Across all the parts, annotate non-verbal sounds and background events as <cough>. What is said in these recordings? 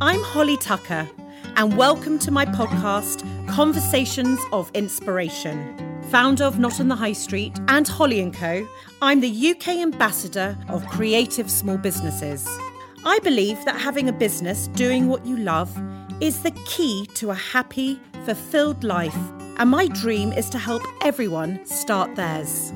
I'm Holly Tucker, and welcome to my podcast, Conversations of Inspiration. Founder of Not on the High Street and Holly & Co., I'm the UK ambassador of creative small businesses. I believe that having a business doing what you love is the key to a happy, fulfilled life, and my dream is to help everyone start theirs.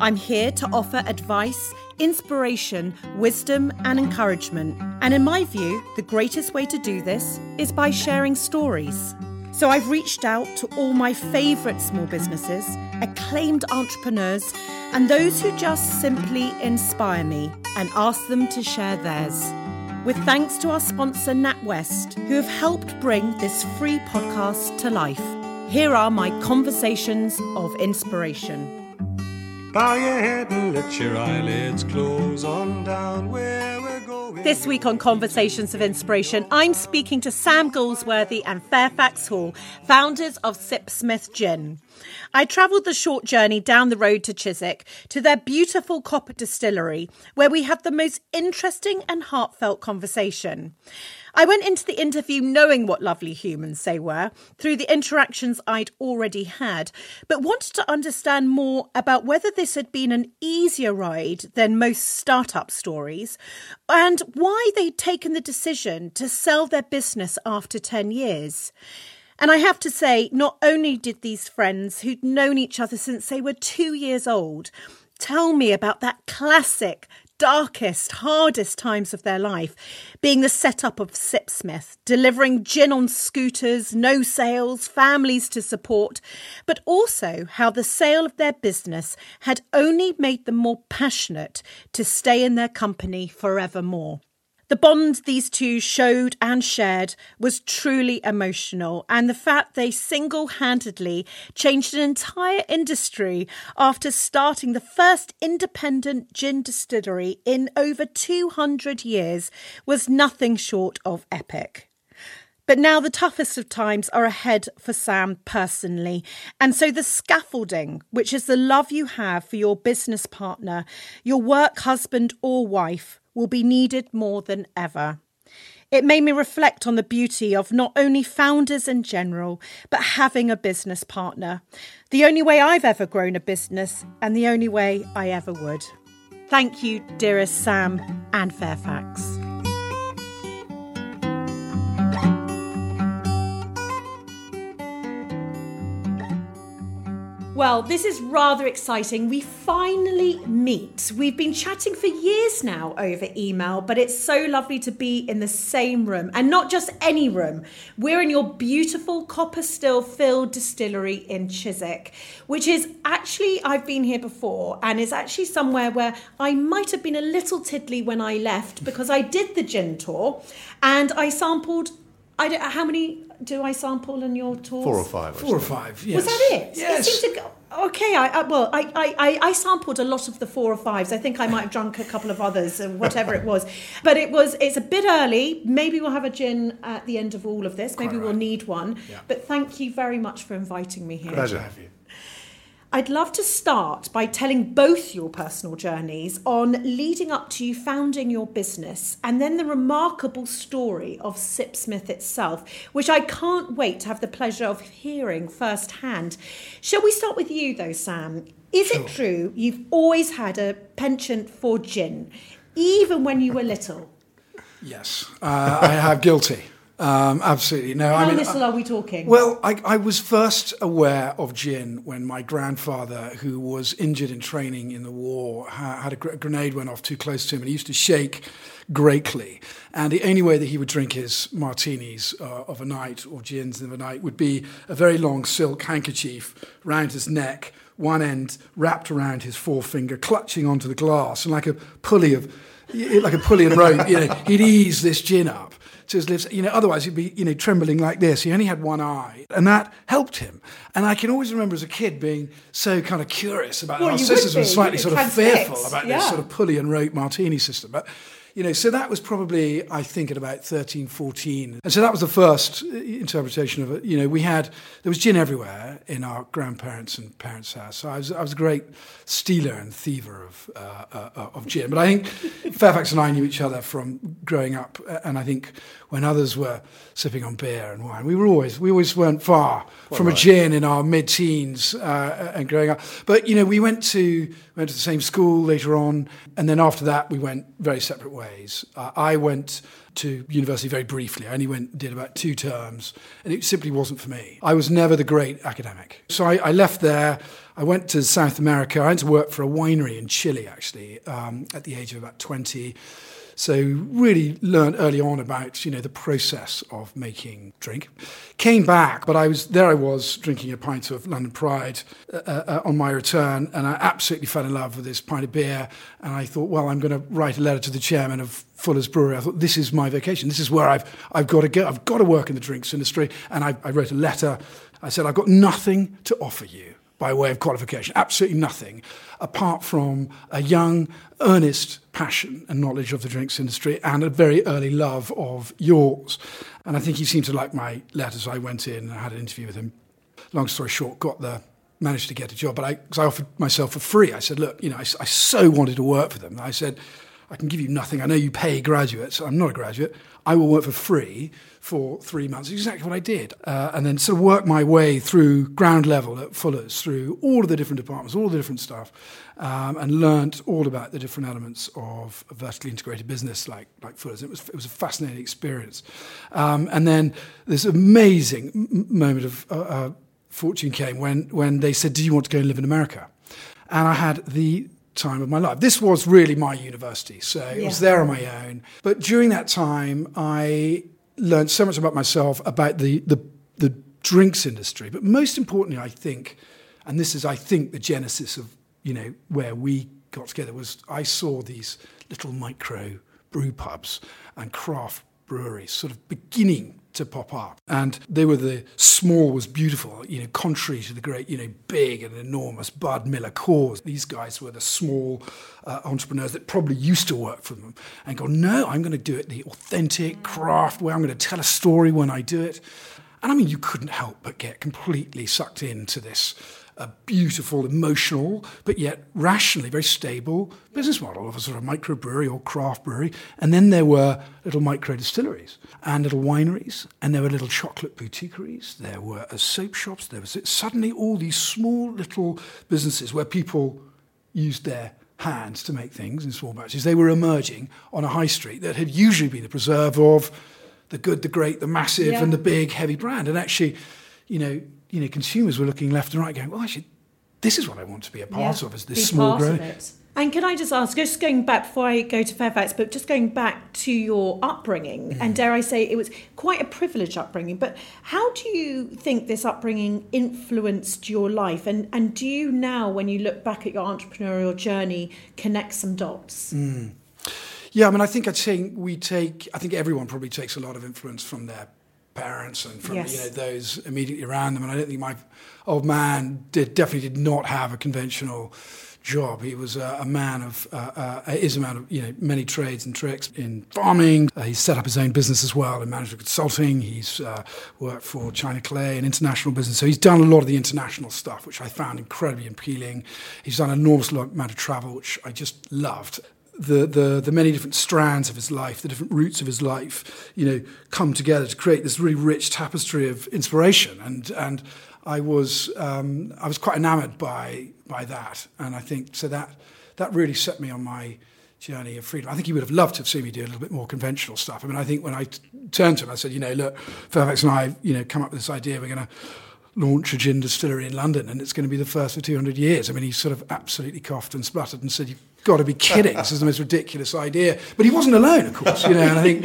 I'm here to offer advice inspiration, wisdom, and encouragement. And in my view, the greatest way to do this is by sharing stories. So I've reached out to all my favourite small businesses, acclaimed entrepreneurs, and those who just simply inspire me and asked them to share theirs. With thanks to our sponsor, NatWest, who have helped bring this free podcast to life. Here are my conversations of inspiration. Bow your head and let your eyelids close on down where we're going. This week on Conversations of Inspiration, I'm speaking to Sam Galsworthy and Fairfax Hall, founders of Sipsmith Gin. I travelled the short journey down the road to Chiswick to their beautiful copper distillery, where we had the most interesting and heartfelt conversation. I went into the interview knowing what lovely humans they were through the interactions I'd already had, but wanted to understand more about whether this had been an easier ride than most startup stories and why they'd taken the decision to sell their business after 10 years. And I have to say, not only did these friends who'd known each other since they were two years old tell me about that classic darkest, hardest times of their life, being the setup of Sipsmith, delivering gin on scooters, no sales, families to support, but also how the sale of their business had only made them more passionate to stay in their company forevermore. The bond these two showed and shared was truly emotional, and the fact they single handedly changed an entire industry after starting the first independent gin distillery in over 200 years was nothing short of epic. But now the toughest of times are ahead for Sam personally. And so the scaffolding, which is the love you have for your business partner, your work husband or wife, will be needed more than ever. It made me reflect on the beauty of not only founders in general, but having a business partner. The only way I've ever grown a business, and the only way I ever would. Thank you, dearest Sam and Fairfax. Well, this is rather exciting. We finally meet. We've been chatting for years now over email, but it's so lovely to be in the same room and not just any room. We're in your beautiful copper still filled distillery in Chiswick, which is actually, I've been here before and is actually somewhere where I might have been a little tiddly when I left because I did the gin tour and I sampled I don't, know how many do I sample in your tours? Four or five. Four or five. Yes. Was that it? Yes. It seemed to go, okay. I, I well, I, I, I sampled a lot of the four or fives. I think I might have drunk a couple of others, or whatever it was. But it was. It's a bit early. Maybe we'll have a gin at the end of all of this. Maybe Quite we'll right. need one. Yeah. But thank you very much for inviting me here. Pleasure. to have you. I'd love to start by telling both your personal journeys on leading up to you founding your business and then the remarkable story of Sipsmith itself, which I can't wait to have the pleasure of hearing firsthand. Shall we start with you though, Sam? Is it true you've always had a penchant for gin, even when you were little? Yes. Uh, I have guilty. Um, absolutely. No, How I mean. little I- are we talking? well, I, I was first aware of gin when my grandfather, who was injured in training in the war, had a gr- grenade went off too close to him, and he used to shake greatly. And the only way that he would drink his martinis uh, of a night or gins of a night would be a very long silk handkerchief round his neck, one end wrapped around his forefinger, clutching onto the glass, and like a pulley of, like a pulley and rope, you know, he'd ease this gin up to his lips. You know, otherwise he'd be, you know, trembling like this. He only had one eye, and that helped him. And I can always remember as a kid being so kind of curious about. Well, our sisters were slightly sort of fearful about yeah. this sort of pulley and rope martini system, but. You know, so that was probably, I think, at about 13, 14. And so that was the first interpretation of it. You know, we had, there was gin everywhere in our grandparents' and parents' house. So I was, I was a great stealer and thiever of, uh, uh, of gin. But I think Fairfax and I knew each other from growing up. And I think when others were sipping on beer and wine, we were always, we always weren't far Quite from right. a gin in our mid teens uh, and growing up. But, you know, we went to, went to the same school later on. And then after that, we went very separate ways. Uh, I went to university very briefly. I only went did about two terms, and it simply wasn't for me. I was never the great academic, so I, I left there. I went to South America. I went to work for a winery in Chile, actually, um, at the age of about twenty. So really learned early on about you know the process of making drink. Came back, but I was there. I was drinking a pint of London Pride uh, uh, on my return, and I absolutely fell in love with this pint of beer. And I thought, well, I'm going to write a letter to the chairman of Fuller's Brewery. I thought this is my vocation. This is where I've I've got to go. I've got to work in the drinks industry. And I, I wrote a letter. I said, I've got nothing to offer you by way of qualification, absolutely nothing, apart from a young, earnest passion and knowledge of the drinks industry and a very early love of yours. And I think he seemed to like my letters. I went in and I had an interview with him. Long story short, got the managed to get a job, but I, cause I offered myself for free. I said, look, you know, I, I so wanted to work for them. I said, I can give you nothing. I know you pay graduates. I'm not a graduate. I will work for free for three months. Exactly what I did. Uh, and then sort of work my way through ground level at Fuller's, through all of the different departments, all the different stuff, um, and learnt all about the different elements of a vertically integrated business like, like Fuller's. It was, it was a fascinating experience. Um, and then this amazing m- moment of uh, uh, fortune came when, when they said, Do you want to go and live in America? And I had the time of my life. This was really my university, so it yeah. was there on my own. But during that time, I learned so much about myself, about the, the, the drinks industry. But most importantly, I think, and this is, I think, the genesis of, you know, where we got together was I saw these little micro brew pubs and craft breweries sort of beginning to pop up. And they were the small was beautiful, you know, contrary to the great, you know, big and enormous Bud Miller Coors. These guys were the small uh, entrepreneurs that probably used to work for them and go, no, I'm going to do it the authentic craft way. I'm going to tell a story when I do it. And I mean, you couldn't help but get completely sucked into this a beautiful, emotional, but yet rationally very stable business model of a sort of microbrewery or craft brewery. And then there were little micro distilleries and little wineries, and there were little chocolate boutiqueries, there were uh, soap shops, there was suddenly all these small little businesses where people used their hands to make things in small batches. They were emerging on a high street that had usually been the preserve of the good, the great, the massive, yeah. and the big, heavy brand. And actually, you know, you know, consumers were looking left and right, going, "Well, actually, this is what I want to be a part yeah, of, as this small growing." And can I just ask, just going back before I go to Fairfax, but just going back to your upbringing, mm. and dare I say it was quite a privileged upbringing, but how do you think this upbringing influenced your life? And, and do you now, when you look back at your entrepreneurial journey, connect some dots? Mm. Yeah, I mean, I think I'd say we take, I think everyone probably takes a lot of influence from their parents and from yes. you know those immediately around them. And I don't think my old man did definitely did not have a conventional job. He was a, a man of uh, uh, is a man of you know many trades and tricks in farming. Uh, he's set up his own business as well in management consulting. He's uh, worked for China Clay and international business. So he's done a lot of the international stuff, which I found incredibly appealing. He's done an enormous amount of travel, which I just loved the, the, the many different strands of his life, the different roots of his life, you know, come together to create this really rich tapestry of inspiration. And, and I, was, um, I was quite enamored by, by that. And I think so that, that really set me on my journey of freedom. I think he would have loved to have seen me do a little bit more conventional stuff. I mean, I think when I t- turned to him, I said, you know, look, Fairfax and I, you know, come up with this idea. We're going to launch a gin distillery in London, and it's going to be the first for 200 years. I mean, he sort of absolutely coughed and spluttered and said, "You've got to be kidding! this is the most ridiculous idea." But he wasn't alone, of course. You know, and I think,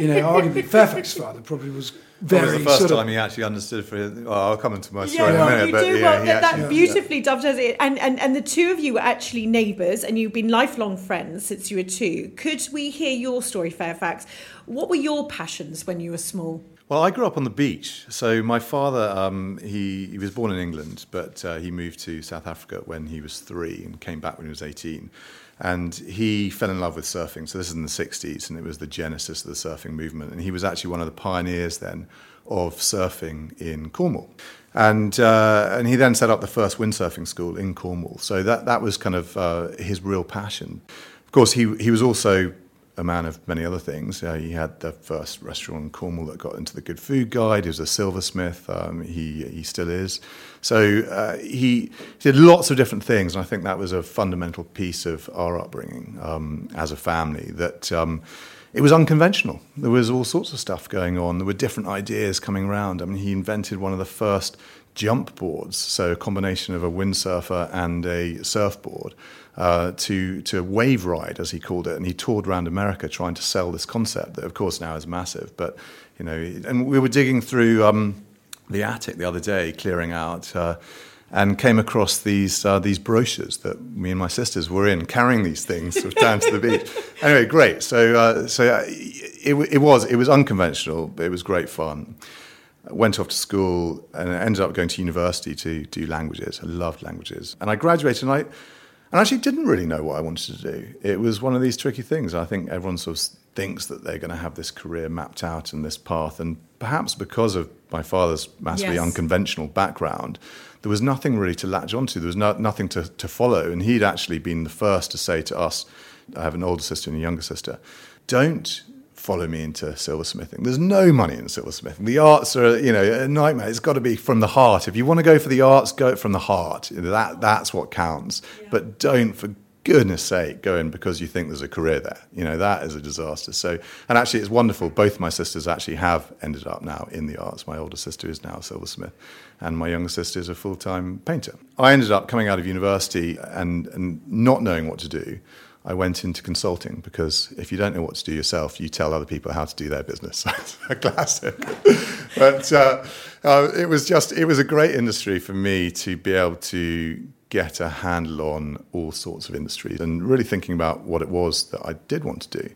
you know, arguably Fairfax's father probably was very. Well, it was the first sort time he actually understood. For well, I'll come into my story yeah, in a minute. You but do yeah, well. That, actually, that beautifully yeah. dovetails it. And, and and the two of you were actually neighbours, and you've been lifelong friends since you were two. Could we hear your story, Fairfax? What were your passions when you were small? Well, I grew up on the beach. So my father, um, he, he was born in England, but uh, he moved to South Africa when he was three and came back when he was 18. And he fell in love with surfing. So this is in the 60s, and it was the genesis of the surfing movement. And he was actually one of the pioneers then of surfing in Cornwall. And, uh, and he then set up the first windsurfing school in Cornwall. So that, that was kind of uh, his real passion. Of course, he, he was also a man of many other things. Uh, he had the first restaurant in Cornwall that got into the Good Food Guide. He was a silversmith. Um, he he still is. So uh, he did lots of different things, and I think that was a fundamental piece of our upbringing um, as a family. That um, it was unconventional. There was all sorts of stuff going on. There were different ideas coming around. I mean, he invented one of the first jump boards, so a combination of a windsurfer and a surfboard uh, to to wave ride, as he called it, and he toured around America trying to sell this concept that, of course, now is massive. But you know, and we were digging through um, the attic the other day, clearing out. Uh, and came across these uh, these brochures that me and my sisters were in, carrying these things sort of down to the beach. <laughs> Anyway, great. So uh, so uh, it, it was it was unconventional, but it was great fun. I went off to school and ended up going to university to do languages. I loved languages, and I graduated. and I and I actually didn't really know what I wanted to do. It was one of these tricky things. I think everyone sort of thinks that they're going to have this career mapped out and this path. And perhaps because of my father's massively yes. unconventional background, there was nothing really to latch onto. There was no, nothing to, to follow. And he'd actually been the first to say to us, I have an older sister and a younger sister, don't follow me into silversmithing. There's no money in silversmithing. The arts are, you know, a nightmare. It's got to be from the heart. If you want to go for the arts, go from the heart. That that's what counts. Yeah. But don't, for goodness sake, go in because you think there's a career there. You know, that is a disaster. So, and actually, it's wonderful. Both my sisters actually have ended up now in the arts. My older sister is now a silversmith, and my younger sister is a full time painter. I ended up coming out of university and, and not knowing what to do. I went into consulting because if you don't know what to do yourself, you tell other people how to do their business. <laughs> a classic. <laughs> but uh, uh, it was just, it was a great industry for me to be able to get a handle on all sorts of industries and really thinking about what it was that I did want to do.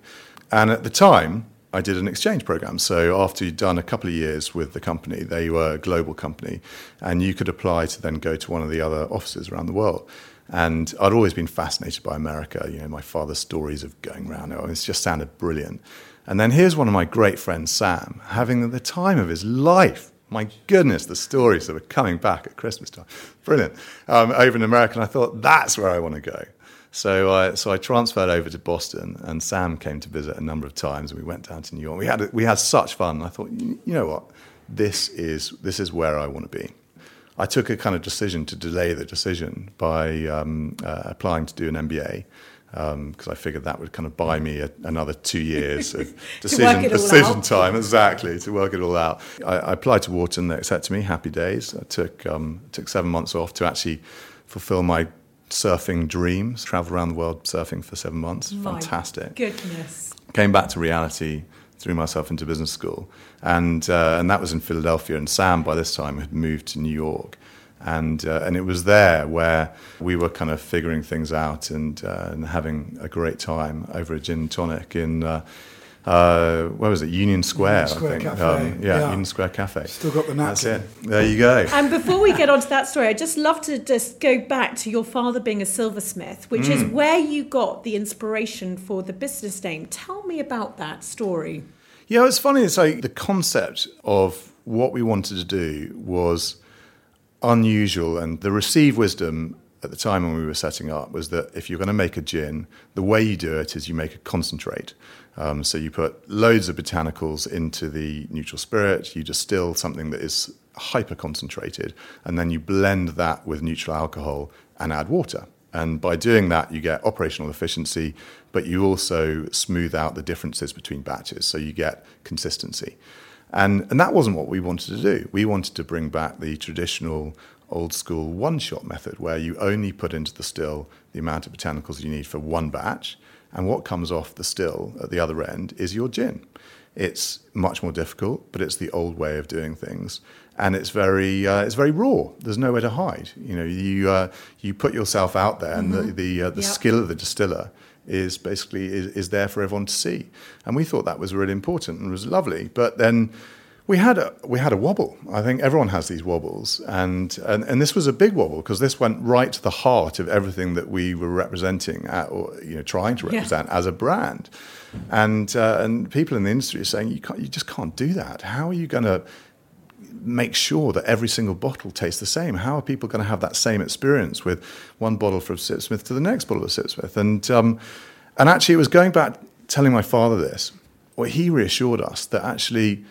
And at the time, I did an exchange program. So after you'd done a couple of years with the company, they were a global company, and you could apply to then go to one of the other offices around the world. And I'd always been fascinated by America. You know, my father's stories of going around. It just sounded brilliant. And then here's one of my great friends, Sam, having the time of his life. My goodness, the stories that were coming back at Christmas time. Brilliant. Um, over in America, and I thought, that's where I want to go. So I, so I transferred over to Boston, and Sam came to visit a number of times. And we went down to New York. We had, we had such fun. I thought, you know what? This is, this is where I want to be. I took a kind of decision to delay the decision by um, uh, applying to do an MBA because um, I figured that would kind of buy me a, another two years of <laughs> decision, decision time, exactly, to work it all out. I, I, applied to Wharton, they accepted me, happy days. I took, um, took seven months off to actually fulfill my surfing dreams, travel around the world surfing for seven months. My Fantastic. Goodness. Came back to reality threw myself into business school, and uh, and that was in Philadelphia. And Sam, by this time, had moved to New York, and uh, and it was there where we were kind of figuring things out and uh, and having a great time over a gin tonic in. Uh, where was it? Union Square, Union Square I think. Cafe. Um, yeah, yeah, Union Square Cafe. Still got the napkin. That's it. There you go. And before we get <laughs> on to that story, I'd just love to just go back to your father being a silversmith, which mm. is where you got the inspiration for the business name. Tell me about that story. Yeah, it's funny. It's like the concept of what we wanted to do was unusual, and the received wisdom at the time when we were setting up was that if you're going to make a gin, the way you do it is you make a concentrate. Um, so you put loads of botanicals into the neutral spirit, you distill something that is hyper concentrated, and then you blend that with neutral alcohol and add water. And by doing that, you get operational efficiency, but you also smooth out the differences between batches, so you get consistency. And, and that wasn't what we wanted to do. We wanted to bring back the traditional old school one shot method where you only put into the still the amount of botanicals you need for one batch, and what comes off the still at the other end is your gin. It's much more difficult, but it's the old way of doing things and it's very uh, it's very raw. There's nowhere to hide. You know, you uh, you put yourself out there, and mm-hmm. the the, uh, the yep. skill of the distiller is basically is, is there for everyone to see. And we thought that was really important and was lovely. But then We had a we had a wobble. I think everyone has these wobbles, and and, and this was a big wobble because this went right to the heart of everything that we were representing at, or you know trying to Yeah. represent as a brand, and uh, and people in the industry are saying you can't you just can't do that. How are you going to make sure that every single bottle tastes the same? How are people going to have that same experience with one bottle from Sipsmith to the next bottle of Sipsmith? And um, and actually, it was going back telling my father this. Well, he reassured us that actually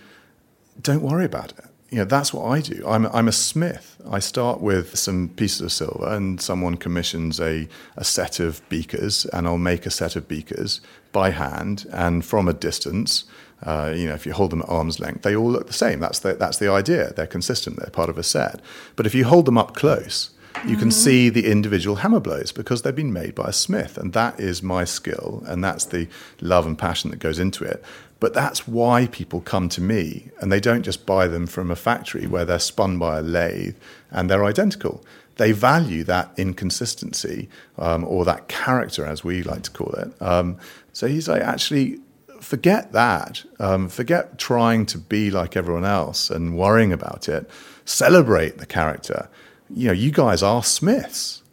don't worry about it. You know, that's what I do. I'm, I'm a smith. I start with some pieces of silver, and someone commissions a, a set of beakers, and I'll make a set of beakers by hand and from a distance. Uh, you know, if you hold them at arm's length, they all look the same. That's the, that's the idea. They're consistent. They're part of a set. But if you hold them up close, you can see the individual hammer blows because they've been made by a smith. And that is my skill, and that's the love and passion that goes into it. But that's why people come to me, and they don't just buy them from a factory where they're spun by a lathe and they're identical. They value that inconsistency um, or that character, as we like to call it. Um, so he's like, actually, forget that. Um, forget trying to be like everyone else and worrying about it. Celebrate the character. You know, you guys are Smiths.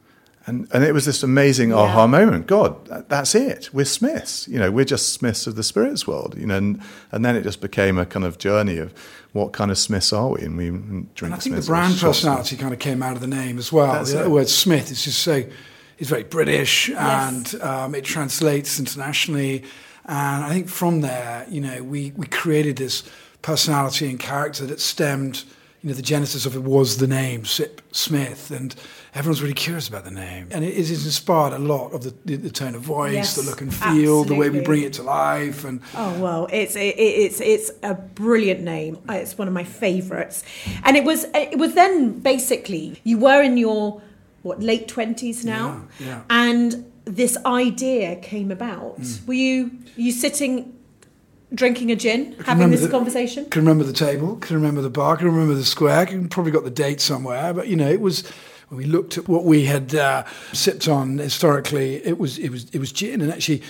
And, and it was this amazing aha moment. God, that, that's it. We're Smiths. You know, we're just Smiths of the spirits world. You know, and, and then it just became a kind of journey of what kind of Smiths are we? And we drink. And I think Smiths the brand personality kind of came out of the name as well. That's the it. word Smith is just so it's very British and um, it translates internationally. And I think from there, you know, we, we created this personality and character that stemmed, you know, the genesis of it was the name Sip Smith, and everyone's really curious about the name. And it, has inspired a lot of the, the, the tone of voice, Yes, the look and feel, the way we bring it to life, and Oh well, it's it, it's it's a brilliant name. Uh, It's one of my favourites, and it was it was then basically you were in your what late twenties now, Yeah, yeah. and this idea came about. Mm. Were you you sitting drinking a gin, having this the- conversation? can remember the table, can remember the bar, can remember the square, can probably got the date somewhere. But you know, it was when we looked at what we had uh, sipped on historically. It was it was it was gin, and actually.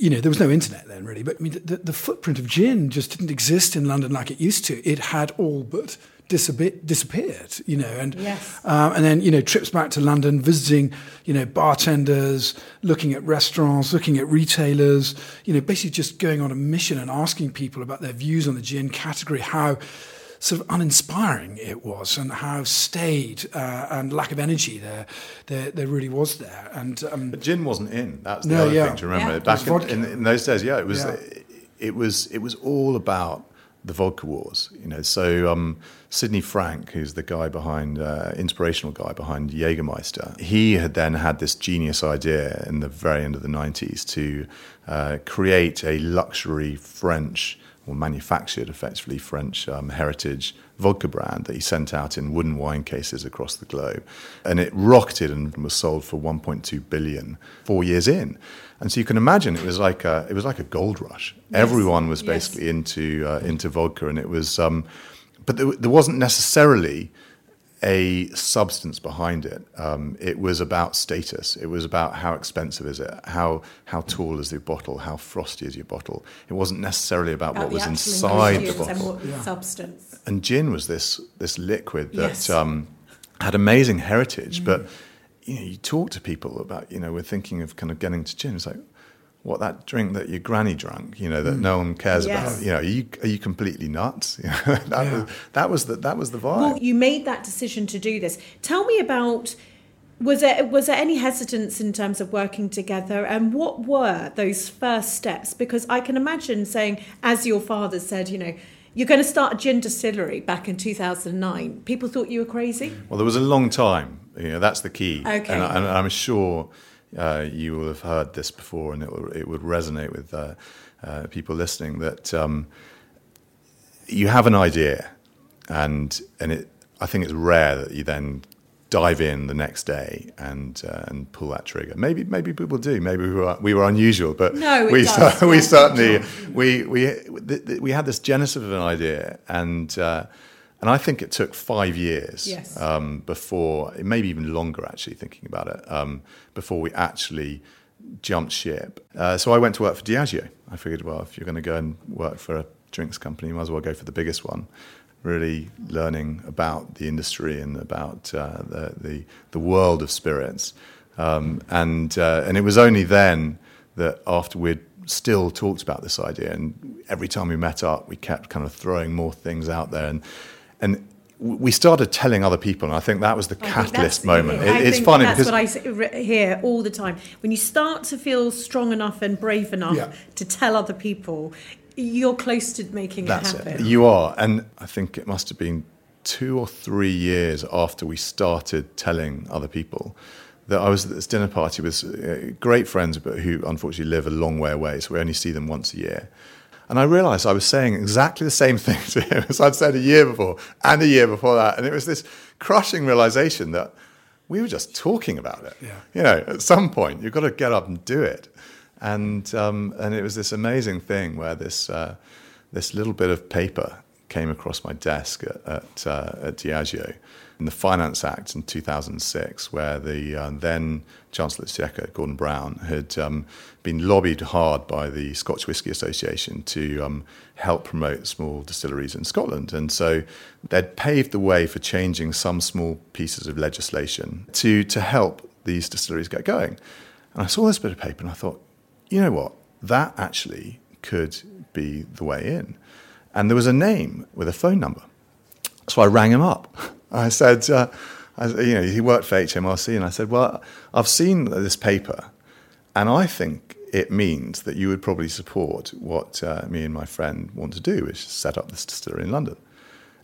You know, there was no internet then, really. But I mean, the, the footprint of gin just didn't exist in London like it used to. It had all but disappeared, disappeared you know. And Yes. um, and then you know trips back to London, visiting you know bartenders, looking at restaurants, looking at retailers. You know, basically just going on a mission and asking people about their views on the gin category, how sort of uninspiring it was, and how staid uh, and lack of energy there, there there really was there. And um, But gin wasn't in. That's the No, other yeah. thing to remember. Yeah. Back in, in, in those days, yeah, it was. Yeah. It was. It was all about the vodka wars. You know, so um, Sidney Frank, who's the guy behind, uh, inspirational guy behind Jägermeister, he had then had this genius idea in the very end of the '90s to uh, create a luxury French or manufactured, effectively French um, heritage vodka brand that he sent out in wooden wine cases across the globe, and it rocketed and was sold for 1.2 billion four years in. And so you can imagine it was like a it was like a gold rush. Everyone was yes. basically into uh, into vodka, and it was, um, but there, there wasn't necessarily a substance behind it. Um, it was about status. It was about how expensive is it, how how tall is the bottle, how frosty is your bottle. It wasn't necessarily about, About what was inside the ingredients and bottle. what the substance. And gin was this this liquid that Yes. um, had amazing heritage, but you know, you talk to people about, you know, we're thinking of kind of getting to gin. It's like, what that drink that your granny drank, you know, that mm. no one cares Yes. about. You know, are you are you completely nuts? <laughs> That Yeah. was that was the that was the vibe. Well, you made that decision to do this. Tell me about was there was there any hesitance in terms of working together, and what were those first steps? Because I can imagine saying, as your father said, you know, you're going to start a gin distillery back in 2009. People thought you were crazy. Well, there was a long time. You know, that's the key. Okay. And, I, and I'm sure uh, you will have heard this before, and it, will, it would resonate with uh, uh, people listening that um, you have an idea, and and it. I think it's rare that you then dive in the next day and uh, and pull that trigger. Maybe maybe people do. Maybe we were we were unusual, but No, we does, we certainly we we we had this genesis of an idea and. Uh, and I think it took five years Yes. um, before, maybe even longer actually, thinking about it, um, before we actually jumped ship. Uh, so I went to work for Diageo. I figured, well, if you're going to go and work for a drinks company, you might as well go for the biggest one. Really learning about the industry and about uh, the, the, the world of spirits, um, and uh, and it was only then that after we'd still talked about this idea, and every time we met up, we kept kind of throwing more things out there, and and we started telling other people, and I think that was the I catalyst moment. It- it's funny that's because what I hear all the time. When you start to feel strong enough and brave enough Yeah. to tell other people, you're close to making That's it it. happen. You are. And I think it must have been two or three years after we started telling other people that I was at this dinner party with uh, great friends, but who unfortunately live a long way away. So we only see them once a year. And I realized I was saying exactly the same <laughs> thing to him as I'd said a year before and a year before that. And it was this crushing realization that we were just talking about it. Yeah. You know, at some point, you've got to get up and do it. And, um, and it was this amazing thing where this, uh, this little bit of paper came across my desk at, at, uh, at Diageo in the Finance Act in 2006, where the uh, then Chancellor of the Exchequer, Gordon Brown, had um, been lobbied hard by the Scotch Whisky Association to um, help promote small distilleries in Scotland. And so they'd paved the way for changing some small pieces of legislation to, to help these distilleries get going. And I saw this bit of paper and I thought, you know what? That actually could be the way in. And there was a name with a phone number. So I rang him up. <laughs> I said, uh, I, you know, he worked for HMRC, and I said, well, I've seen this paper, and I think it means that you would probably support what uh, me and my friend want to do, which is set up this distillery in London.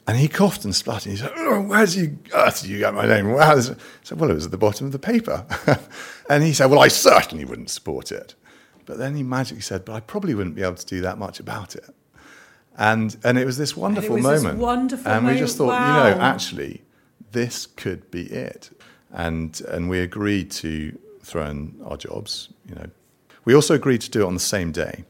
And he coughed and spluttered. He said, oh, "Where did you, earth did you get my name?" Well, I said, "Well, it was at the bottom of the paper." <laughs> and he said, "Well, I certainly wouldn't support it." But then he magically said, "But I probably wouldn't be able to do that much about it." And and it was this wonderful was this moment. wonderful and we just thought, moment. you know, actually, this could be it. And and we agreed to throw in our jobs. You know, we also agreed to do it on the same day.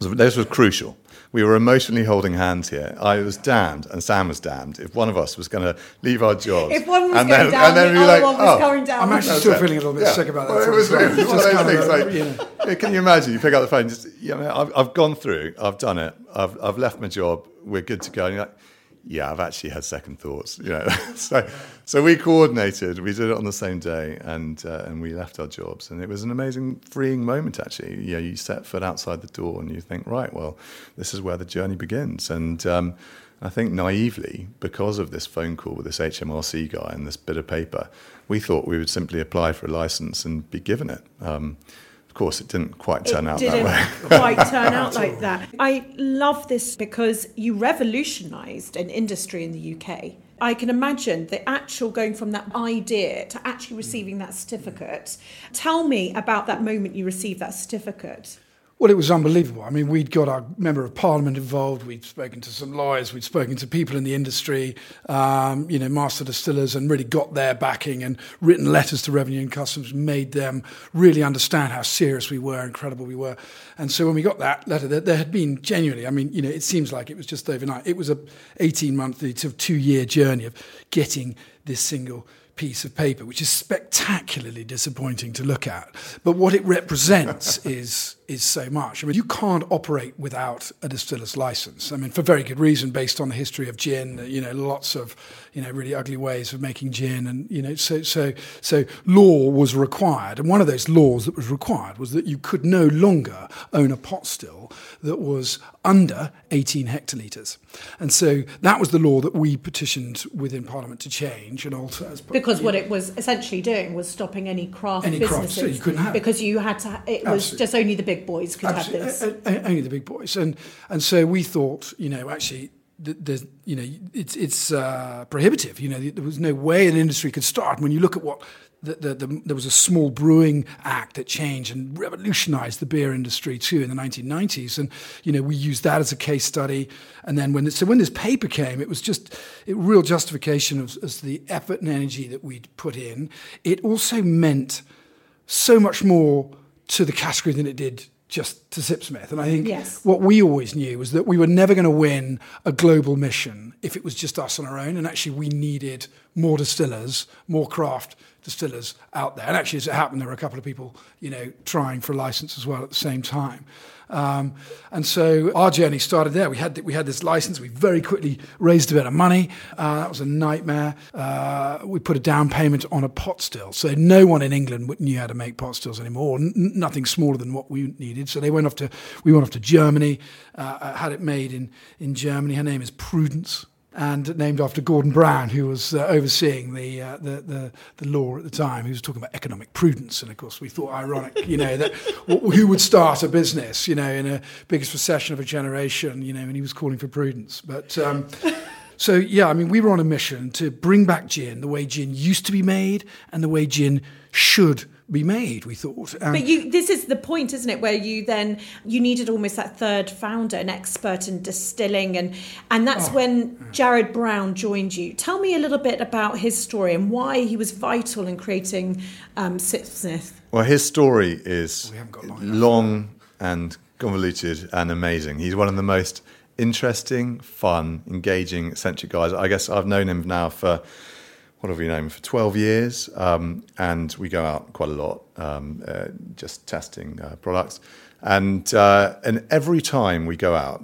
So This was crucial. We were emotionally holding hands here. I was damned, and Sam was damned. If one of us was going to leave our jobs, If one was and going then, down, and then the be other like, one was oh, going down. I'm actually still it. feeling a little bit Yeah. sick about that. Well, it was, sort it was stuff. one of those things of, like, you know. yeah, can you imagine? You pick up the phone, just, you know, I've, I've gone through, I've done it, I've, I've left my job, we're good to go. And you're like, yeah, I've actually had second thoughts. You know, <laughs> so so we coordinated, we did it on the same day, and uh, and we left our jobs, and it was an amazing, freeing moment. Actually, know, you set foot outside the door, and you think, right, well, this is where the journey begins, and. Um, I think naively, because of this phone call with this HMRC guy and this bit of paper, we thought we would simply apply for a license and be given it. Um, course, it didn't quite turn it out didn't that way. <laughs> quite turn <laughs> out like that. I love this because you revolutionised an industry in the UK. I can imagine the actual going from that idea to actually receiving that certificate. Tell me about that moment you received that certificate. Well, it was unbelievable. I mean, we'd got our member of parliament involved. We'd spoken to some lawyers. We'd spoken to people in the industry, um, you know, master distillers, and really got their backing and written letters to Revenue and Customs, made them really understand how serious we were, incredible we were. And so when we got that letter, there, there had been genuinely, I mean, you know, it seems like it was just overnight. It was a 18 month to two year journey of getting this single piece of paper, which is spectacularly disappointing to look at. But what it represents <laughs> is is so much. I mean, you can't operate without a distiller's license. I mean, for very good reason, based on the history of gin. You know, lots of you know really ugly ways of making gin, and you know, so so so law was required, and one of those laws that was required was that you could no longer own a pot still that was under 18 hectolitres, and so that was the law that we petitioned within Parliament to change and alter as Because what it was essentially doing was stopping any craft Any craft, businesses so you couldn't have it. because you had to. It was Absolutely. just only the big boys could have this. Only the big boys, and and so we thought, you know, actually, th- there's, you know, it's it's uh, prohibitive. You know, there was no way an industry could start. When you look at what the, the, the, there was a small brewing act that changed and revolutionised the beer industry too in the 1990s, and you know we used that as a case study. And then when so when this paper came, it was just a real justification of, of the effort and energy that we'd put in. It also meant so much more to the category than it did just to Sipsmith. And I think Yes. what we always knew was that we were never going to win a global mission if it was just us on our own. And actually, we needed more distillers, more craft distillers out there. And actually, as it happened, there were a couple of people, you know, trying for a license as well at the same time. Um, and so our journey started there. We had we had this license. We very quickly raised a bit of money. Uh, that was a nightmare. Uh, we put a down payment on a pot still, so no one in England knew how to make pot stills anymore. N- nothing smaller than what we needed. So they went off to we went off to Germany. Uh, had it made in in Germany. Her name is Prudence and named after Gordon Brown, who was uh, overseeing the, uh, the, the, the law at the time. He was talking about economic prudence, and of course, we thought ironic, you know, that <laughs> who would start a business, you know, in a biggest recession of a generation, you know, and he was calling for prudence. But um, <laughs> so yeah, I mean, we were on a mission to bring back gin the way gin used to be made and the way gin should be made we thought. Um, but you this is the point isn't it where you then you needed almost that third founder an expert in distilling and and that's oh, when jared brown joined you. Tell me a little bit about his story and why he was vital in creating um, Sipsmith. well his story is long, long and convoluted and amazing. He's one of the most interesting fun engaging eccentric guys. I guess i've known him now for what have we known for 12 years, um, and we go out quite a lot, um, uh, just testing uh, products. And uh, and every time we go out,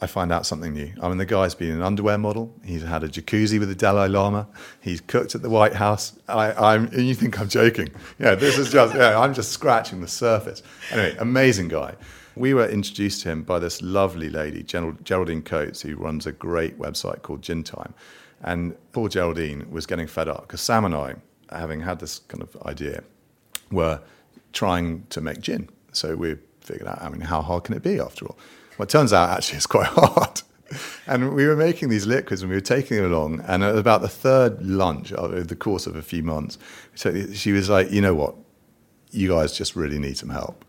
I find out something new. I mean, the guy's been an underwear model. He's had a jacuzzi with the Dalai Lama. He's cooked at the White House. I, am you think I'm joking? Yeah, this is just. Yeah, I'm just scratching the surface. Anyway, amazing guy. We were introduced to him by this lovely lady, Geraldine Coates, who runs a great website called Gin Time. And poor Geraldine was getting fed up because Sam and I, having had this kind of idea, were trying to make gin. So we figured out, I mean, how hard can it be after all? Well, it turns out actually it's quite <laughs> hard. and we were making these liquids and we were taking them along. And at about the third lunch uh, over the course of a few months, so she was like, you know what? You guys just really need some help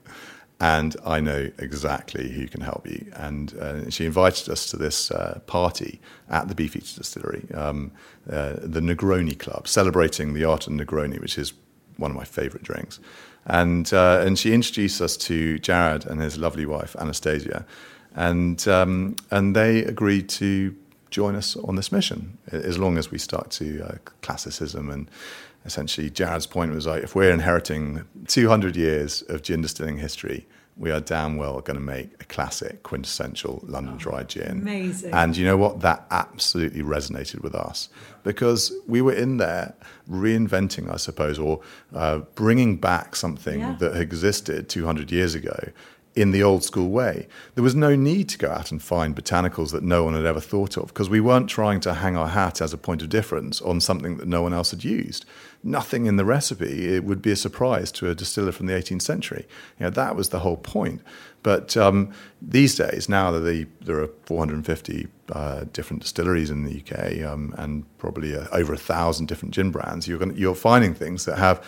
and I know exactly who can help you. And uh, she invited us to this uh, party at the Beefeater Distillery, um, uh, the Negroni Club, celebrating the art of Negroni, which is one of my favourite drinks. And uh, and she introduced us to Jared and his lovely wife Anistatia, and um, and they agreed to join us on this mission as long as we stuck to uh, classicism and essentially Jared's point was like, if we're inheriting 200 years of gin distilling history, we are damn well going to make a classic, quintessential London oh, dry gin. Amazing. And you know what? That absolutely resonated with us because we were in there reinventing, I suppose, or uh, bringing back something yeah. that existed 200 years ago in the old school way. There was no need to go out and find botanicals that no one had ever thought of because we weren't trying to hang our hat as a point of difference on something that no one else had used. Nothing in the recipe it would be a surprise to a distiller from the 18th century. You know, that was the whole point. But um, these days, now that the, there are 450 uh, different distilleries in the UK um, and probably uh, over a thousand different gin brands, you're, gonna, you're finding things that have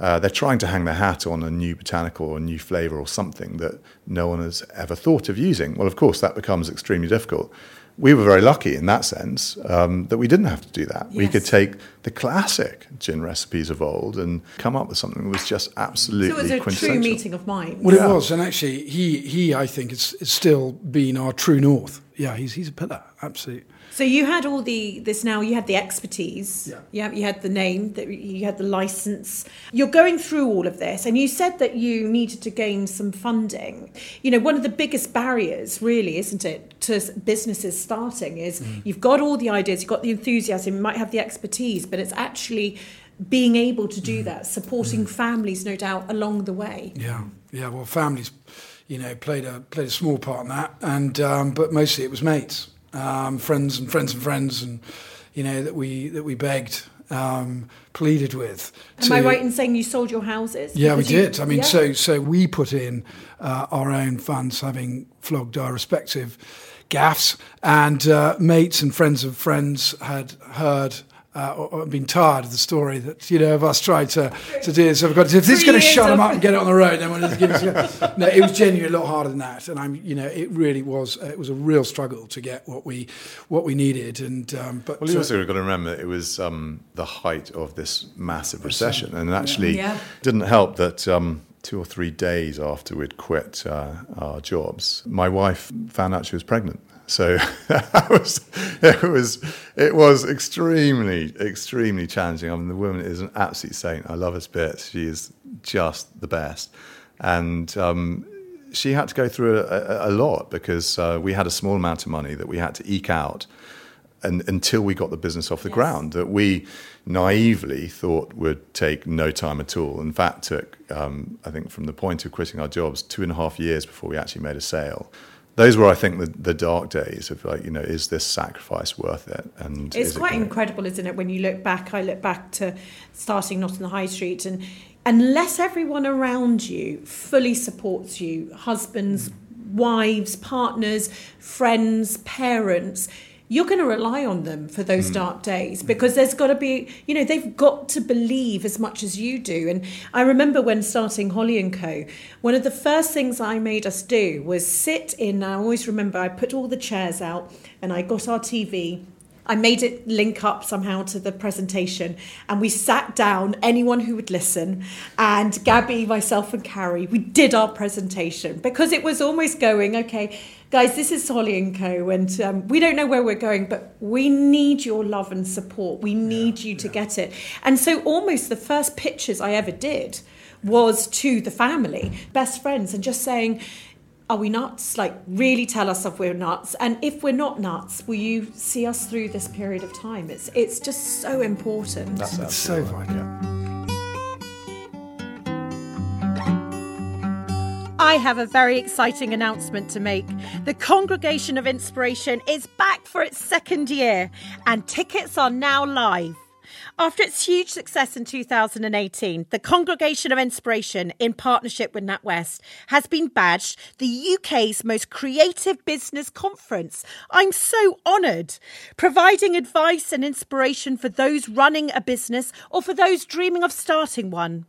uh, they're trying to hang their hat on a new botanical or a new flavour or something that no one has ever thought of using. Well, of course, that becomes extremely difficult. We were very lucky in that sense um, that we didn't have to do that. Yes. We could take the classic gin recipes of old and come up with something that was just absolutely so it was a true meeting of minds. Well, yeah. it was, and actually, he he I think it's, it's still been our true north. Yeah, he's he's a pillar, absolutely. So you had all the this now. You had the expertise. Yeah. Yeah. You had the name. That you had the license. You're going through all of this, and you said that you needed to gain some funding. You know, one of the biggest barriers, really, isn't it, to businesses starting is mm. you've got all the ideas, you've got the enthusiasm, you might have the expertise, but it's actually being able to do mm. that, supporting mm. families, no doubt, along the way. Yeah. Yeah. Well, families, you know, played a played a small part in that, and um, but mostly it was mates um, friends and friends and friends, and you know that we that we begged, um, pleaded with. Am to, I right in saying you sold your houses? Yeah, we you, did. I mean, yeah. so so we put in uh, our own funds, having flogged our respective gaffs, and uh, mates and friends of friends had heard uh, or, or been tired of the story that you know of us trying to to do this. So we've got to, if this is going to shut them up and get it on the road, then we'll just give it. no, it was genuinely a lot harder than that, and I'm you know it really was. Uh, it was a real struggle to get what we what we needed. And um, but well, you also got to remember it was um, the height of this massive recession, and actually yeah. didn't help that. Um, two or three days after we'd quit uh, our jobs, my wife found out she was pregnant. So <laughs> it was, it was it was extremely extremely challenging. I mean, the woman is an absolute saint. I love her bit. She is just the best, and um, she had to go through a, a, a lot because uh, we had a small amount of money that we had to eke out and, until we got the business off the Yes. ground that we naively thought would take no time at all. In fact, took, um, I think, from the point of quitting our jobs, two and a half years before we actually made a sale. Those were, I think, the, the dark days of like, you know, is this sacrifice worth it? And It's is it quite incredible, isn't it? When you look back, I look back to starting not in the high street, and unless everyone around you fully supports you, husbands, mm. wives, partners, friends, parents. You're going to rely on them for those mm. dark days because there's got to be, you know, they've got to believe as much as you do. And I remember when starting Holly and Co, one of the first things I made us do was sit in. I always remember I put all the chairs out and I got our TV I made it link up somehow to the presentation, and we sat down, anyone who would listen, and Gabby, myself, and Carrie, we did our presentation because it was almost going, okay, guys, this is Holly and Co. And um, we don't know where we're going, but we need your love and support. We need you to get it. And so, almost the first pictures I ever did was to the family, best friends, and just saying, are we nuts? Like, really tell us if we're nuts. And if we're not nuts, will you see us through this period of time? It's it's just so important. That's It's so vital. yeah. I have a very exciting announcement to make. The Congregation of Inspiration is back for its second year, and tickets are now live. After its huge success in 2018, the Congregation of Inspiration, in partnership with NatWest, has been badged the UK's most creative business conference. I'm so honoured. Providing advice and inspiration for those running a business or for those dreaming of starting one.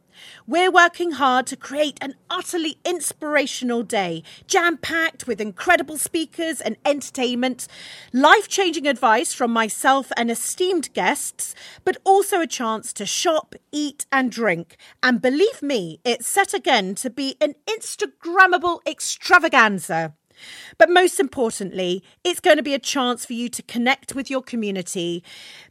We're working hard to create an utterly inspirational day, jam packed with incredible speakers and entertainment, life changing advice from myself and esteemed guests, but also a chance to shop, eat, and drink. And believe me, it's set again to be an Instagrammable extravaganza. But most importantly, it's going to be a chance for you to connect with your community,